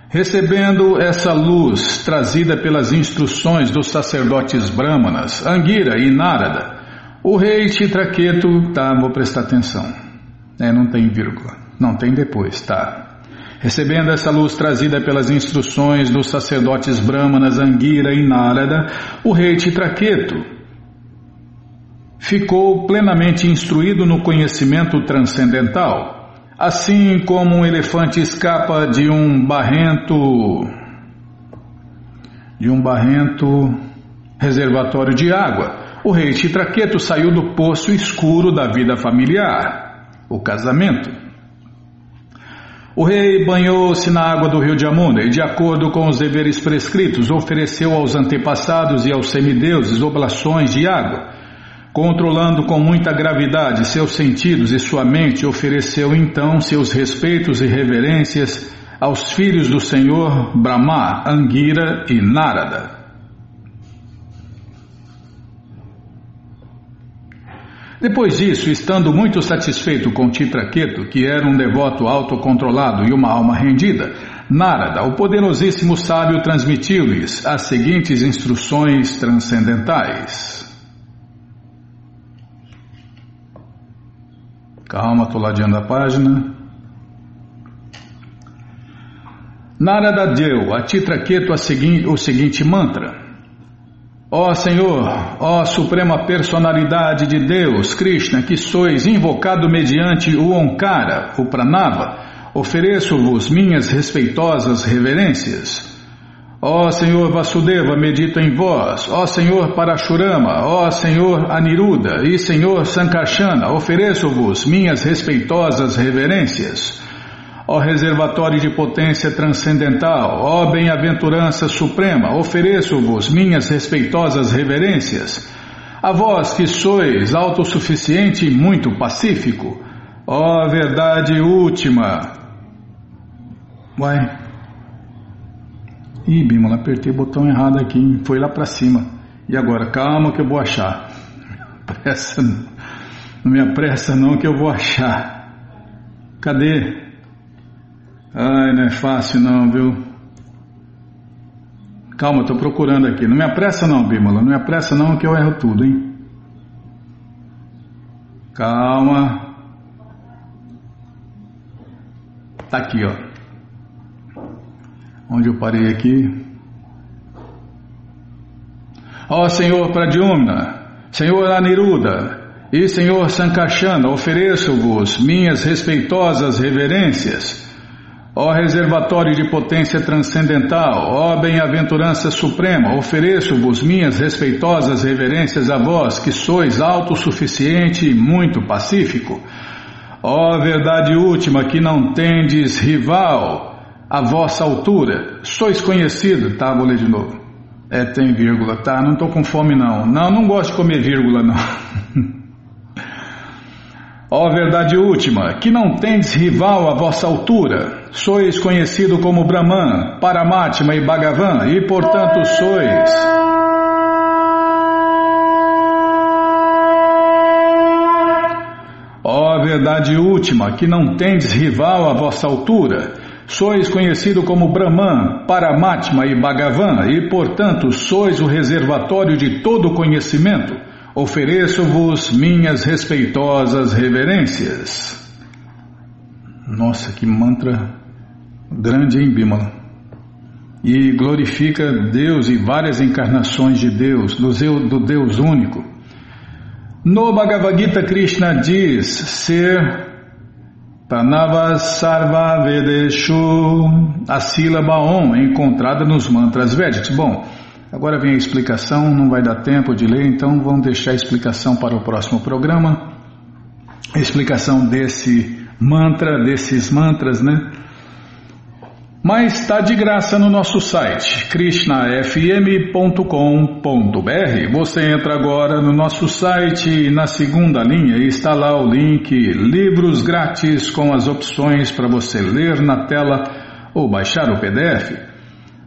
S1: Recebendo essa luz trazida pelas instruções dos sacerdotes brahmanas, Angira e Narada, o rei Chitraketu, tá, vou prestar atenção. É, não tem vírgula, não tem depois, tá. Recebendo essa luz trazida pelas instruções dos sacerdotes brahmanas Angira e Narada, o rei Chitraketu ficou plenamente instruído no conhecimento transcendental, assim como um elefante escapa de um barrento de um barrento reservatório de água. O rei Chitraqueto saiu do poço escuro da vida familiar, o casamento. O rei banhou-se na água do rio de Amuna e, de acordo com os deveres prescritos, ofereceu aos antepassados e aos semideuses oblações de água Controlando com muita gravidade seus sentidos e sua mente, ofereceu então seus respeitos e reverências aos filhos do Senhor Brahma, Angira e Narada. Depois disso, estando muito satisfeito com Titraketu, que era um devoto autocontrolado e uma alma rendida, Narada, o poderosíssimo sábio, transmitiu-lhes as seguintes instruções transcendentais. Calma, estou ladeando a página. Narada deu a Titraqueto o seguinte mantra. Ó Senhor, ó Suprema Personalidade de Deus, Krishna, que sois invocado mediante o Onkara, o Pranava, ofereço-vos minhas respeitosas reverências. Ó Senhor Vasudeva, medito em vós. Ó Senhor Parashurama, ó Senhor Aniruda e Senhor Sankarsana, ofereço-vos minhas respeitosas reverências. Ó reservatório de potência transcendental, ó bem-aventurança suprema, ofereço-vos minhas respeitosas reverências. A vós que sois autossuficiente e muito pacífico, ó verdade última. Vai. Ih, Bímola, apertei o botão errado aqui, foi lá para cima. E agora, calma que eu vou achar. Pressa, não me apressa não que eu vou achar. Cadê? Ai, não é fácil não, viu? Calma, estou procurando aqui. Não me apressa não, Bímola, não me apressa não que eu erro tudo, hein? Calma. Tá aqui, ó. Onde eu parei aqui? Ó Senhor Pradyumna, Senhor Aniruda e Senhor Sankashana, ofereço-vos minhas respeitosas reverências. Ó reservatório de potência transcendental, ó bem-aventurança suprema, ofereço-vos minhas respeitosas reverências a vós, que sois autossuficiente e muito pacífico. Ó verdade última, que não tendes rival, a vossa altura, sois conhecido, tá? Vou ler de novo. É, tem vírgula, tá? Não estou com fome não. Não, não gosto de comer vírgula não. (laughs) Ó verdade última, que não tendes rival à vossa altura, sois conhecido como Brahman, Paramatma e Bhagavan, e portanto sois. Ó verdade última, que não tendes rival à vossa altura, Sois conhecido como Brahman, Paramatma e Bhagavan, e portanto sois o reservatório de todo conhecimento. Ofereço-vos minhas respeitosas reverências. Nossa, que mantra grande, hein, Bimala? E glorifica Deus e várias encarnações de Deus, do Deus único. No Bhagavad Gita, Krishna diz ser Pranavas Sarva Vedeshu, a sílaba Om encontrada nos mantras védicos. Bom, agora vem a explicação, não vai dar tempo de ler, então vamos deixar a explicação para o próximo programa. A explicação desse mantra, desses mantras, né? Mas está de graça no nosso site krishnafm.com.br. Você entra agora no nosso site na segunda linha está lá o link Livros Grátis com as opções para você ler na tela ou baixar o PDF.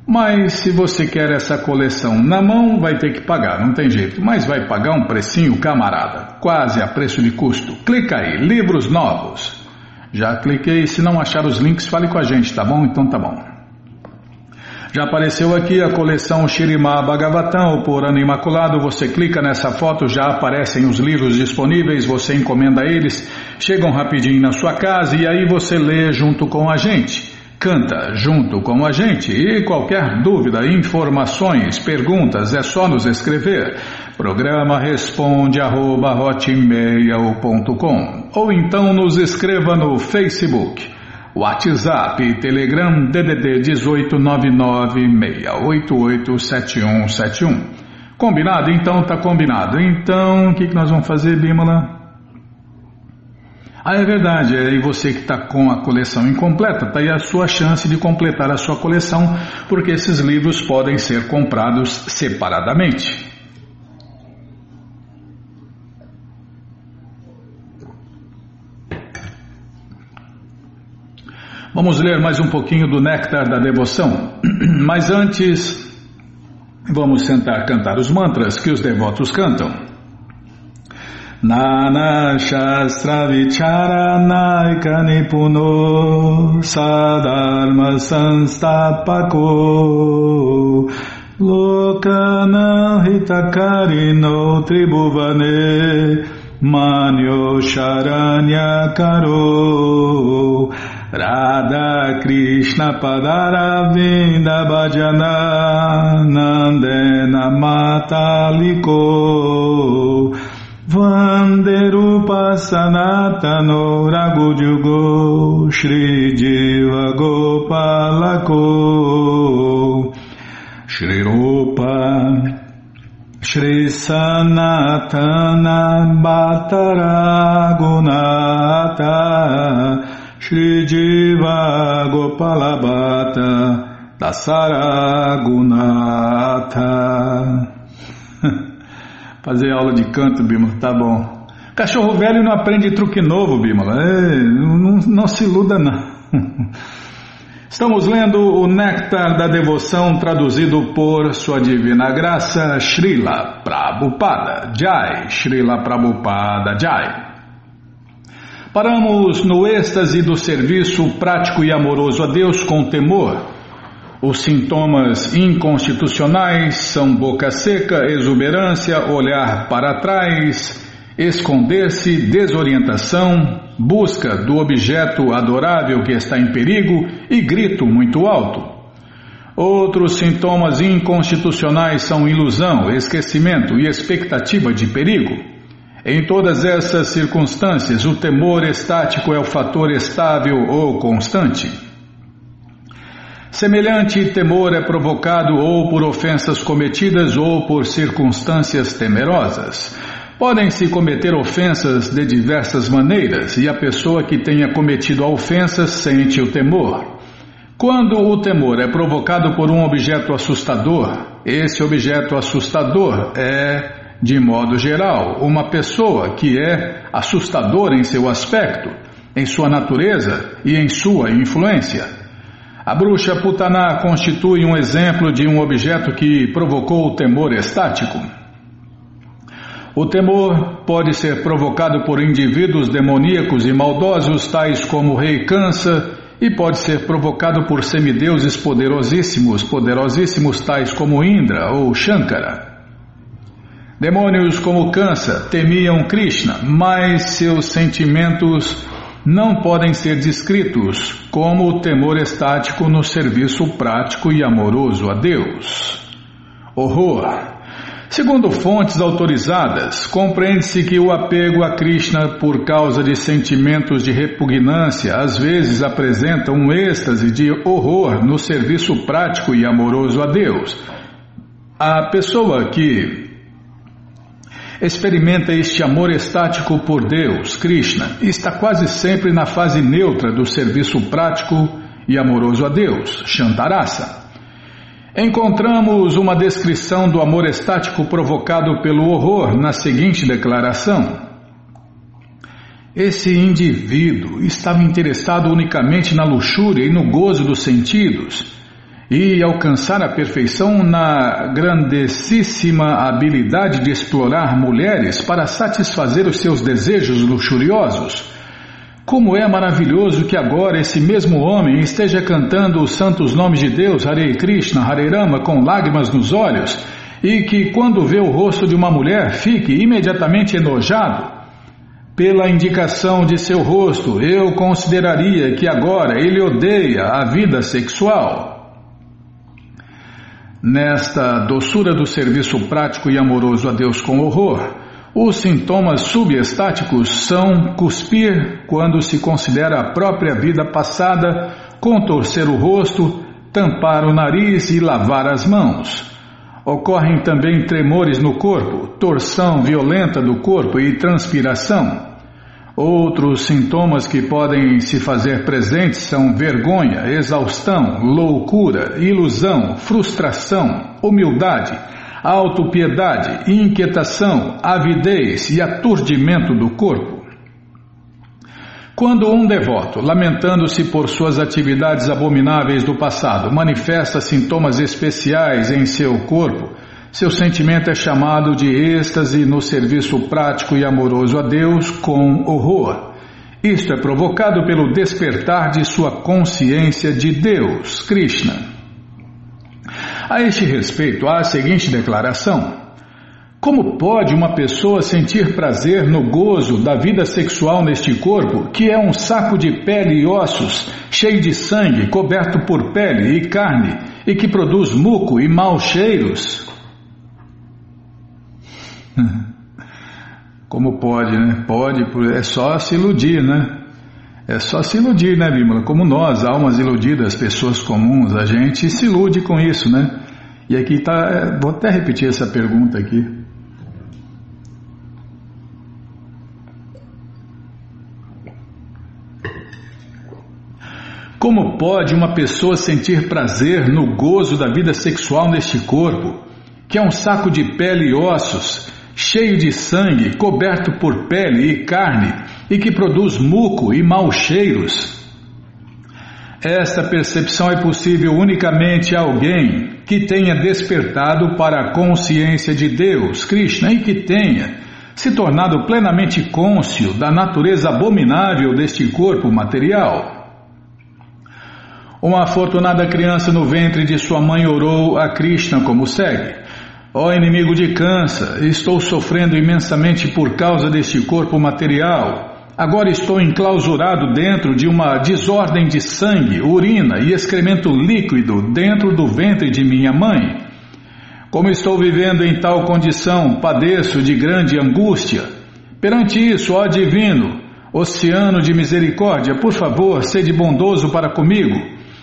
S1: Mas se você quer essa coleção na mão, vai ter que pagar, não tem jeito. Mas vai pagar um precinho, camarada, quase a preço de custo. Clica aí, livros novos. Já cliquei, se não achar os links, fale com a gente, tá bom? Então tá bom. Já apareceu aqui a coleção Shirimá Bhagavatam, o Ano Imaculado. Você clica nessa foto, já aparecem os livros disponíveis, você encomenda eles, chegam rapidinho na sua casa e aí você lê junto com a gente. Canta junto com a gente e qualquer dúvida, informações, perguntas, é só nos escrever. Programa responde arroba, ou então nos escreva no Facebook, WhatsApp, Telegram DDD 18996887171. Combinado? Então tá combinado. Então o que, que nós vamos fazer, Bímola? Ah, é verdade. É, e você que está com a coleção incompleta, está aí a sua chance de completar a sua coleção, porque esses livros podem ser comprados separadamente. Vamos ler mais um pouquinho do Néctar da Devoção. (clears throat) Mas antes, vamos sentar cantar os mantras que os devotos cantam. Nana Shastra Vichara Naika Nipuno Sadharma Sanstapako Lokana Hitakarino Tribhuvane Manyo Sharanya Karo Radha Krishna Padaravinda Bhajana Nandena Mataliko Vanderupa Sanatano Ragudyugo Shri Jiva Gopalako Shri Rupa Shri Sanatana Bhattaragunata Shri Jiva Gopalabhata Dasaragunatha Fazer aula de canto, Bímola, tá bom. Cachorro velho não aprende truque novo, Bímola. É, não, não se iluda, não. (laughs) Estamos lendo o Néctar da Devoção, traduzido por Sua Divina Graça, Srila Prabhupada Jai. Srila Prabhupada Jai. Paramos no êxtase do serviço prático e amoroso a Deus com temor. Os sintomas inconstitucionais são boca seca, exuberância, olhar para trás, esconder-se, desorientação, busca do objeto adorável que está em perigo e grito muito alto. Outros sintomas inconstitucionais são ilusão, esquecimento e expectativa de perigo. Em todas essas circunstâncias, o temor estático é o fator estável ou constante. Semelhante temor é provocado ou por ofensas cometidas ou por circunstâncias temerosas. Podem-se cometer ofensas de diversas maneiras e a pessoa que tenha cometido a ofensa sente o temor. Quando o temor é provocado por um objeto assustador, esse objeto assustador é de modo geral, uma pessoa que é assustadora em seu aspecto, em sua natureza e em sua influência. A bruxa Putaná constitui um exemplo de um objeto que provocou o temor estático. O temor pode ser provocado por indivíduos demoníacos e maldosos, tais como o rei Kansa, e pode ser provocado por semideuses poderosíssimos, poderosíssimos tais como Indra ou Shankara. Demônios como Kansa temiam Krishna, mas seus sentimentos não podem ser descritos como o temor estático no serviço prático e amoroso a Deus. Horror. Segundo fontes autorizadas, compreende-se que o apego a Krishna por causa de sentimentos de repugnância às vezes apresenta um êxtase de horror no serviço prático e amoroso a Deus. A pessoa que experimenta este amor estático por Deus, Krishna, está quase sempre na fase neutra do serviço prático e amoroso a Deus, Shantarasa. Encontramos uma descrição do amor estático provocado pelo horror na seguinte declaração. Esse indivíduo estava interessado unicamente na luxúria e no gozo dos sentidos e alcançar a perfeição na grandessíssima habilidade de explorar mulheres para satisfazer os seus desejos luxuriosos. Como é maravilhoso que agora esse mesmo homem esteja cantando os santos nomes de Deus, Hare Krishna, Hare Rama, com lágrimas nos olhos, e que quando vê o rosto de uma mulher fique imediatamente enojado. Pela indicação de seu rosto, eu consideraria que agora ele odeia a vida sexual. Nesta doçura do serviço prático e amoroso a Deus com horror, os sintomas subestáticos são cuspir quando se considera a própria vida passada, contorcer o rosto, tampar o nariz e lavar as mãos. Ocorrem também tremores no corpo, torção violenta do corpo e transpiração. Outros sintomas que podem se fazer presentes são vergonha, exaustão, loucura, ilusão, frustração, humildade autopiedade, inquietação, avidez e aturdimento do corpo. Quando um devoto, lamentando-se por suas atividades abomináveis do passado, manifesta sintomas especiais em seu corpo, seu sentimento é chamado de êxtase no serviço prático e amoroso a Deus com horror. Isto é provocado pelo despertar de sua consciência de Deus, Krishna. A este respeito, há a seguinte declaração: Como pode uma pessoa sentir prazer no gozo da vida sexual neste corpo, que é um saco de pele e ossos, cheio de sangue, coberto por pele e carne, e que produz muco e maus cheiros? (laughs) Como pode, né? Pode, é só se iludir, né? É só se iludir, né, Bímola? Como nós, almas iludidas, pessoas comuns, a gente se ilude com isso, né? E aqui está, é, vou até repetir essa pergunta aqui. Como pode uma pessoa sentir prazer no gozo da vida sexual neste corpo, que é um saco de pele e ossos, cheio de sangue, coberto por pele e carne, e que produz muco e maus cheiros. Esta percepção é possível unicamente a alguém que tenha despertado para a consciência de Deus, Krishna, e que tenha se tornado plenamente cônscio da natureza abominável deste corpo material. Uma afortunada criança no ventre de sua mãe orou a Krishna como segue: Ó oh, inimigo de câncer, estou sofrendo imensamente por causa deste corpo material. Agora estou enclausurado dentro de uma desordem de sangue, urina e excremento líquido dentro do ventre de minha mãe. Como estou vivendo em tal condição, padeço de grande angústia. Perante isso, ó Divino, Oceano de misericórdia, por favor, sede bondoso para comigo.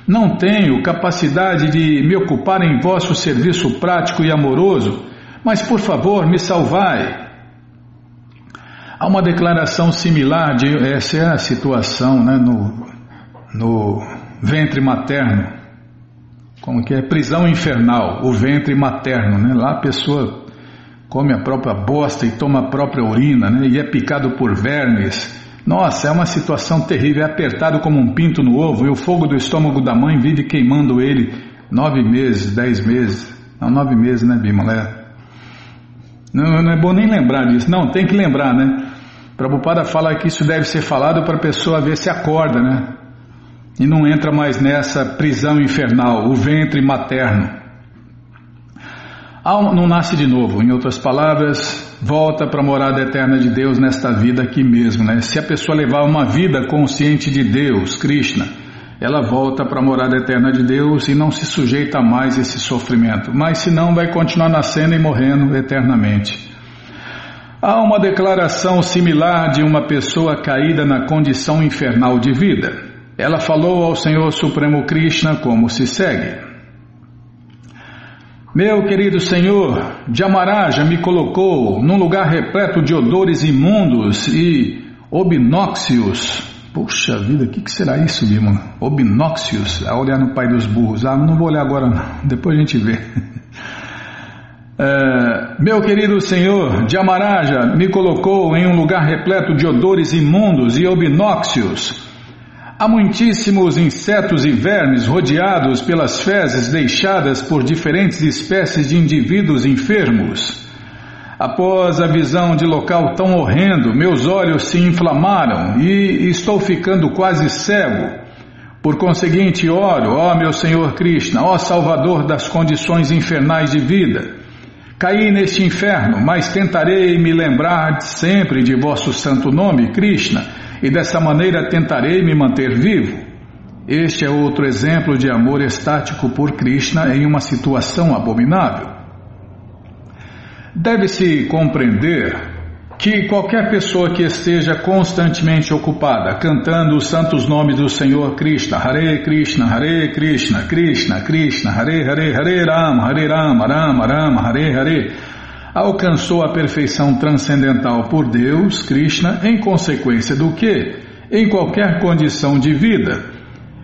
S1: Não tenho capacidade de me ocupar em vosso serviço prático e amoroso, mas por favor me salvai. Há uma declaração similar de essa é a situação né, no, no ventre materno, como que é prisão infernal, o ventre materno, né? Lá a pessoa come a própria bosta e toma a própria urina, né? E é picado por vermes nossa, é uma situação terrível, é apertado como um pinto no ovo e o fogo do estômago da mãe vive queimando ele nove meses, dez meses. Não, nove meses, né, Bimala? Não, não é bom nem lembrar disso. Não, tem que lembrar, né? Prabhupada fala que isso deve ser falado para a pessoa ver se acorda, né? E não entra mais nessa prisão infernal, o ventre materno não nasce de novo, em outras palavras, volta para a morada eterna de Deus nesta vida aqui mesmo. Né? Se a pessoa levar uma vida consciente de Deus, Krishna, ela volta para a morada eterna de Deus e não se sujeita a mais esse sofrimento, mas senão vai continuar nascendo e morrendo eternamente. Há uma declaração similar de uma pessoa caída na condição infernal de vida. Ela falou ao Senhor Supremo Krishna como se segue. Meu querido Senhor, Jamaraja me colocou num lugar repleto de odores imundos e obnóxios Poxa vida, o que, que, será isso, Bima? Obnóxios, a olhar no pai dos burros. Ah, não vou olhar agora não, depois a gente vê. (laughs) É, meu querido Senhor, Jamaraja me colocou em um lugar repleto de odores imundos e obnóxios. Há muitíssimos insetos e vermes rodeados pelas fezes deixadas por diferentes espécies de indivíduos enfermos. Após a visão de local tão horrendo, meus olhos se inflamaram e estou ficando quase cego. Por conseguinte, oro, ó meu Senhor Krishna, ó Salvador das condições infernais de vida. Caí neste inferno, mas tentarei me lembrar sempre de vosso santo nome, Krishna, e dessa maneira tentarei me manter vivo. Este é outro exemplo de amor estático por Krishna em uma situação abominável. Deve-se compreender que qualquer pessoa que esteja constantemente ocupada cantando os santos nomes do Senhor Krishna, Hare Krishna, Hare Krishna, Krishna, Krishna, Hare Hare, Hare Rama, Hare Rama, Rama Rama, Hare Hare, alcançou a perfeição transcendental por Deus, Krishna, em consequência do que, em qualquer condição de vida,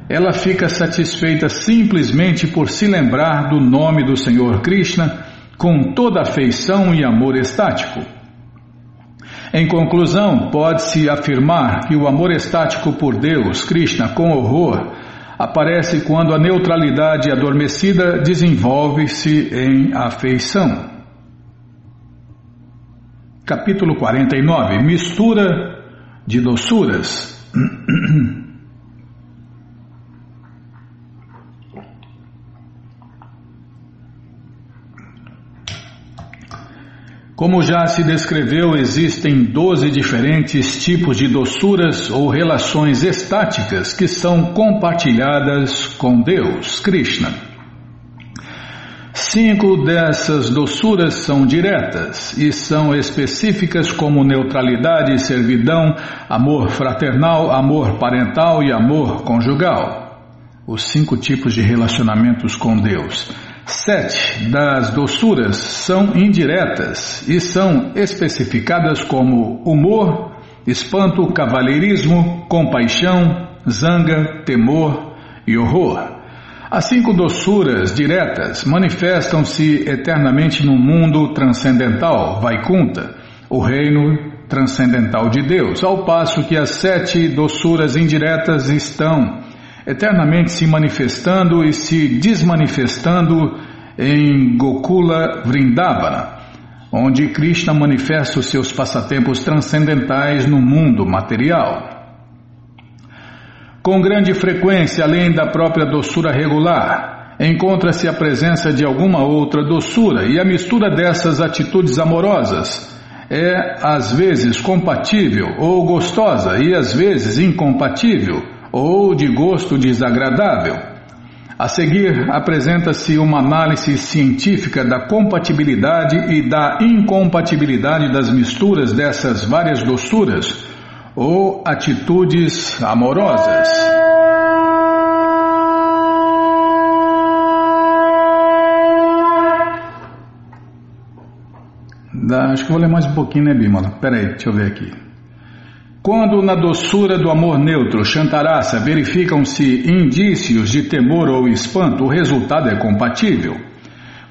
S1: ela fica satisfeita simplesmente por se lembrar do nome do Senhor Krishna com toda afeição e amor estático. Em conclusão, pode-se afirmar que o amor estático por Deus, Krishna, com horror, aparece quando a neutralidade adormecida desenvolve-se em afeição. Capítulo 49 Mistura de doçuras. Como já se descreveu, existem doze diferentes tipos de doçuras ou relações estáticas que são compartilhadas com Deus, Krishna. Cinco dessas doçuras são diretas e são específicas como neutralidade, servidão, amor fraternal, amor parental e amor conjugal. Os cinco tipos de relacionamentos com Deus. Sete das doçuras são indiretas e são especificadas como humor, espanto, cavalheirismo, compaixão, zanga, temor e horror. As cinco doçuras diretas manifestam-se eternamente no mundo transcendental, Vaikunta, o reino transcendental de Deus, ao passo que as sete doçuras indiretas estão eternamente se manifestando e se desmanifestando em Gokula Vrindavana, onde Krishna manifesta os seus passatempos transcendentais no mundo material. Com grande frequência, além da própria doçura regular, encontra-se a presença de alguma outra doçura e a mistura dessas atitudes amorosas é às vezes compatível ou gostosa e às vezes incompatível ou de gosto desagradável. A seguir, apresenta-se uma análise científica da compatibilidade e da incompatibilidade das misturas dessas várias doçuras ou atitudes amorosas. Acho que vou ler mais um pouquinho, né, Bimala? Peraí, deixa eu ver aqui. Quando na doçura do amor neutro, Shantarasa, verificam-se indícios de temor ou espanto, o resultado é compatível.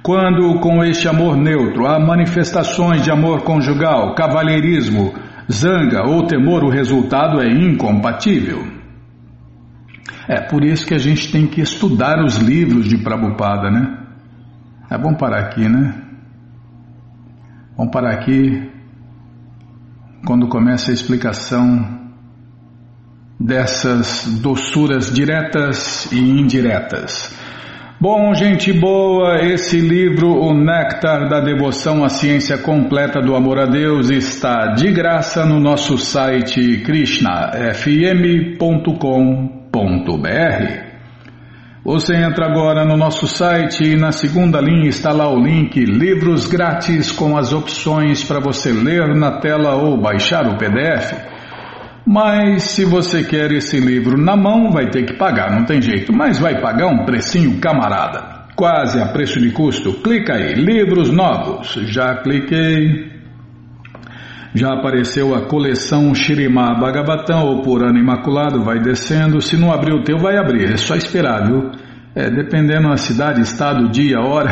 S1: Quando com este amor neutro há manifestações de amor conjugal, cavalheirismo, zanga ou temor, o resultado é incompatível. É por isso que a gente tem que estudar os livros de Prabhupada, né? É bom parar aqui, né? Vamos parar aqui, quando começa a explicação dessas doçuras diretas e indiretas. Bom, gente boa, esse livro, O Néctar da Devoção à Ciência Completa do Amor a Deus, está de graça no nosso site krishnafm.com.br. Você entra agora no nosso site e na segunda linha está lá o link Livros Grátis com as opções para você ler na tela ou baixar o PDF. Mas se você quer esse livro na mão, vai ter que pagar, não tem jeito. Mas vai pagar um precinho camarada, quase a preço de custo. Clica aí, livros novos. Já cliquei. Já apareceu a coleção Shirimá Bhagavatam ou Purana Imaculado, vai descendo. Se não abrir o teu, vai abrir. É só esperar, viu? É, dependendo da cidade, estado, dia, hora,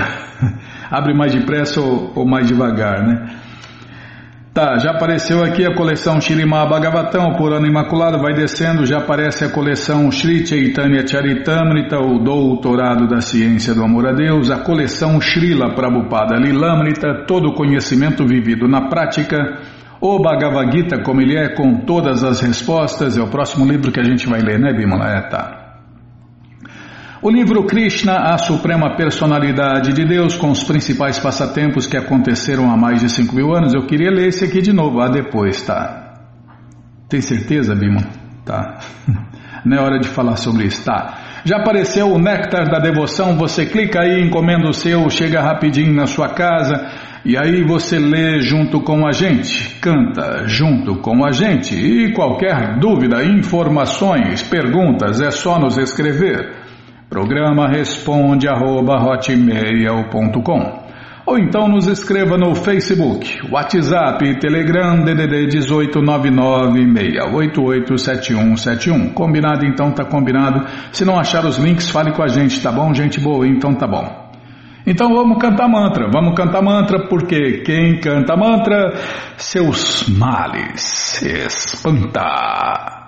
S1: (laughs) abre mais depressa ou, ou mais devagar, né? Tá, já apareceu aqui a coleção Shirimá Bhagavatam, Purana Imaculado, vai descendo, já aparece a coleção Sri Chaitanya Charitamrita, o Doutorado da Ciência do Amor a Deus, a coleção Srila Prabhupada Lilamrita, todo o conhecimento vivido na prática, o Bhagavad Gita, como ele é, com todas as respostas, é o próximo livro que a gente vai ler, né, Bimala? É, tá. O livro Krishna, a Suprema Personalidade de Deus, com os principais passatempos que aconteceram há mais de 5 mil anos. Eu queria ler esse aqui de novo, ah, depois, tá? Tem certeza, Bimala? Tá. (laughs) Não é hora de falar sobre isso, tá? Já apareceu o Néctar da Devoção, você clica aí, encomenda o seu, chega rapidinho na sua casa e aí você lê junto com a gente, canta junto com a gente. E qualquer dúvida, informações, perguntas, é só nos escrever. Programa responde arroba, ou então nos escreva no Facebook, WhatsApp, Telegram, DDD 18996887171. Combinado? Então tá combinado. Se não achar os links, fale com a gente, tá bom? Gente boa, então tá bom. Então vamos cantar mantra, vamos cantar mantra, porque quem canta mantra, seus males espanta.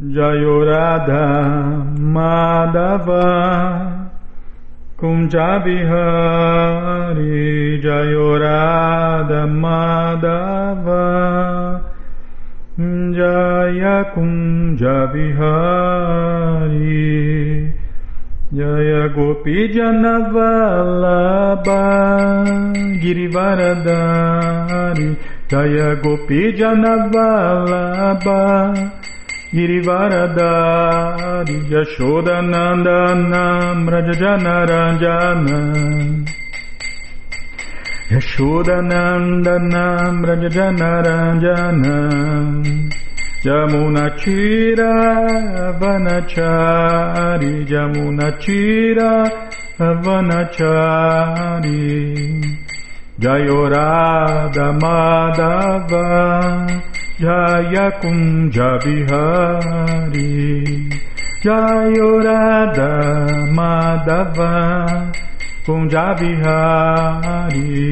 S2: Jayorada Madhava Kunjabihari Jayorada Madhava Jaya Kunjabihari Jaya Gopi Janavalabha Girivaradari Jaya Gopi Janavalabha Girivaradari Yashodanandana Brajajanaranjana Yashodanandana Brajajanaranjana Jamunachira Vanachari Jamunachira Vanachari Jayorada Madhava Jaya Kunja Bihari Jayorada Madhava Kunja Bihari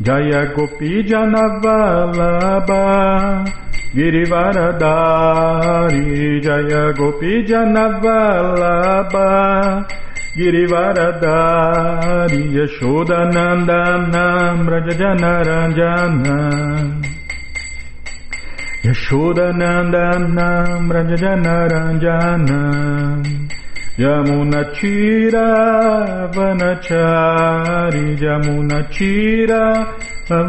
S2: Jaya Gopi Janavalabha Girivaradari Jaya Gopi Janavalabha Girivaradari Yashodanandana Brajajanaranjana Yashodanandana Brajajanaranjana Yamunachira Vanachari Yamunachira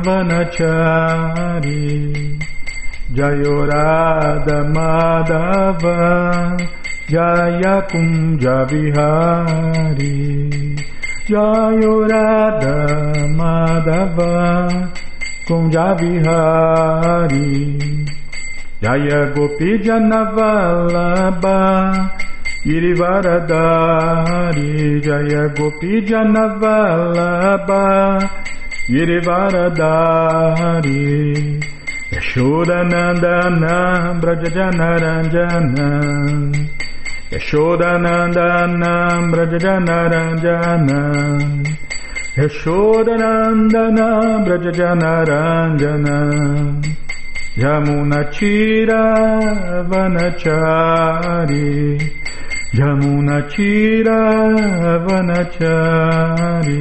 S2: Vanachari Jayorada Madhava Jaya Kunja Vihari Jayorada Madhava Kunja Vihari Jaya Gopi Janavalabha Girivaradari Jaya Gopi Janavalabha Girivaradari Yashodanandana Brajajanaranjana. Yashodanandana Brajajanaranjana. Yashodanandana Brajajanaranjana Yamunachira Vanachari. Yamunachira Vanachari.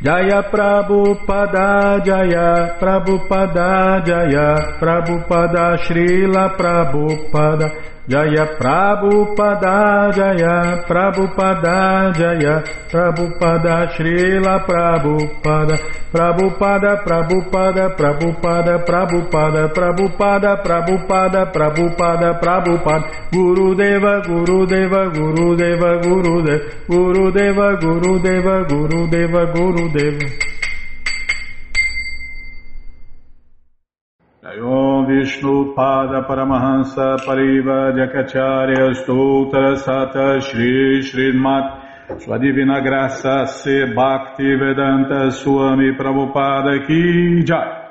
S2: Jaya Prabhupada Jaya Prabhupada Jaya Prabhupada Srila Prabhupada Jaya Prabhupada Jaya Prabhupada Jaya Prabhupada Srila Prabhupada Prabhupada Prabhupada Prabhupada Prabhupada Prabhupada Prabhupada Prabhupada Prabhupada Guru Deva Guru Deva Guru Deva Guru Deva Guru
S1: Vishnu Pada Paramahansa Pariva Jakacharya Stoutra Sata Shri Srimat Sua Divina Graça Se Bhakti Vedanta Swami Prabhupada Ki Jai.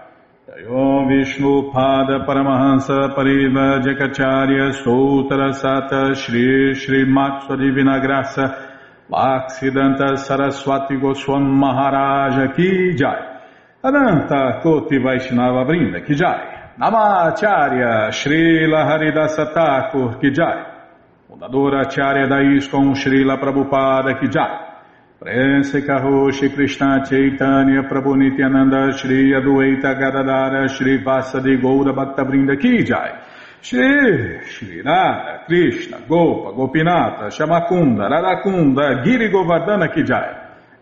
S1: Om Vishnu Pada Paramahansa Pariva Jakacharya Stoutra Sata Shri Srimat Sua Divina Graça Bhaksidanta Saraswati Goswam Maharaja Ki Jai. Ananta Koti Vaishnava Brinda Kijai, Namacharya Srila Haridasa Thakur Kijai, Fundadora Acharya da Srila Prabhupada Kijai, Prense Karoshi Krishna Chaitanya Prabhu Nityananda Shri Adueita Gadadara Shri Vasadi Goura Bhakta Brinda Kijai, Shri Shri Krishna Gopa Gopinata Shamakunda Radakunda Giri Govardhana Kijai,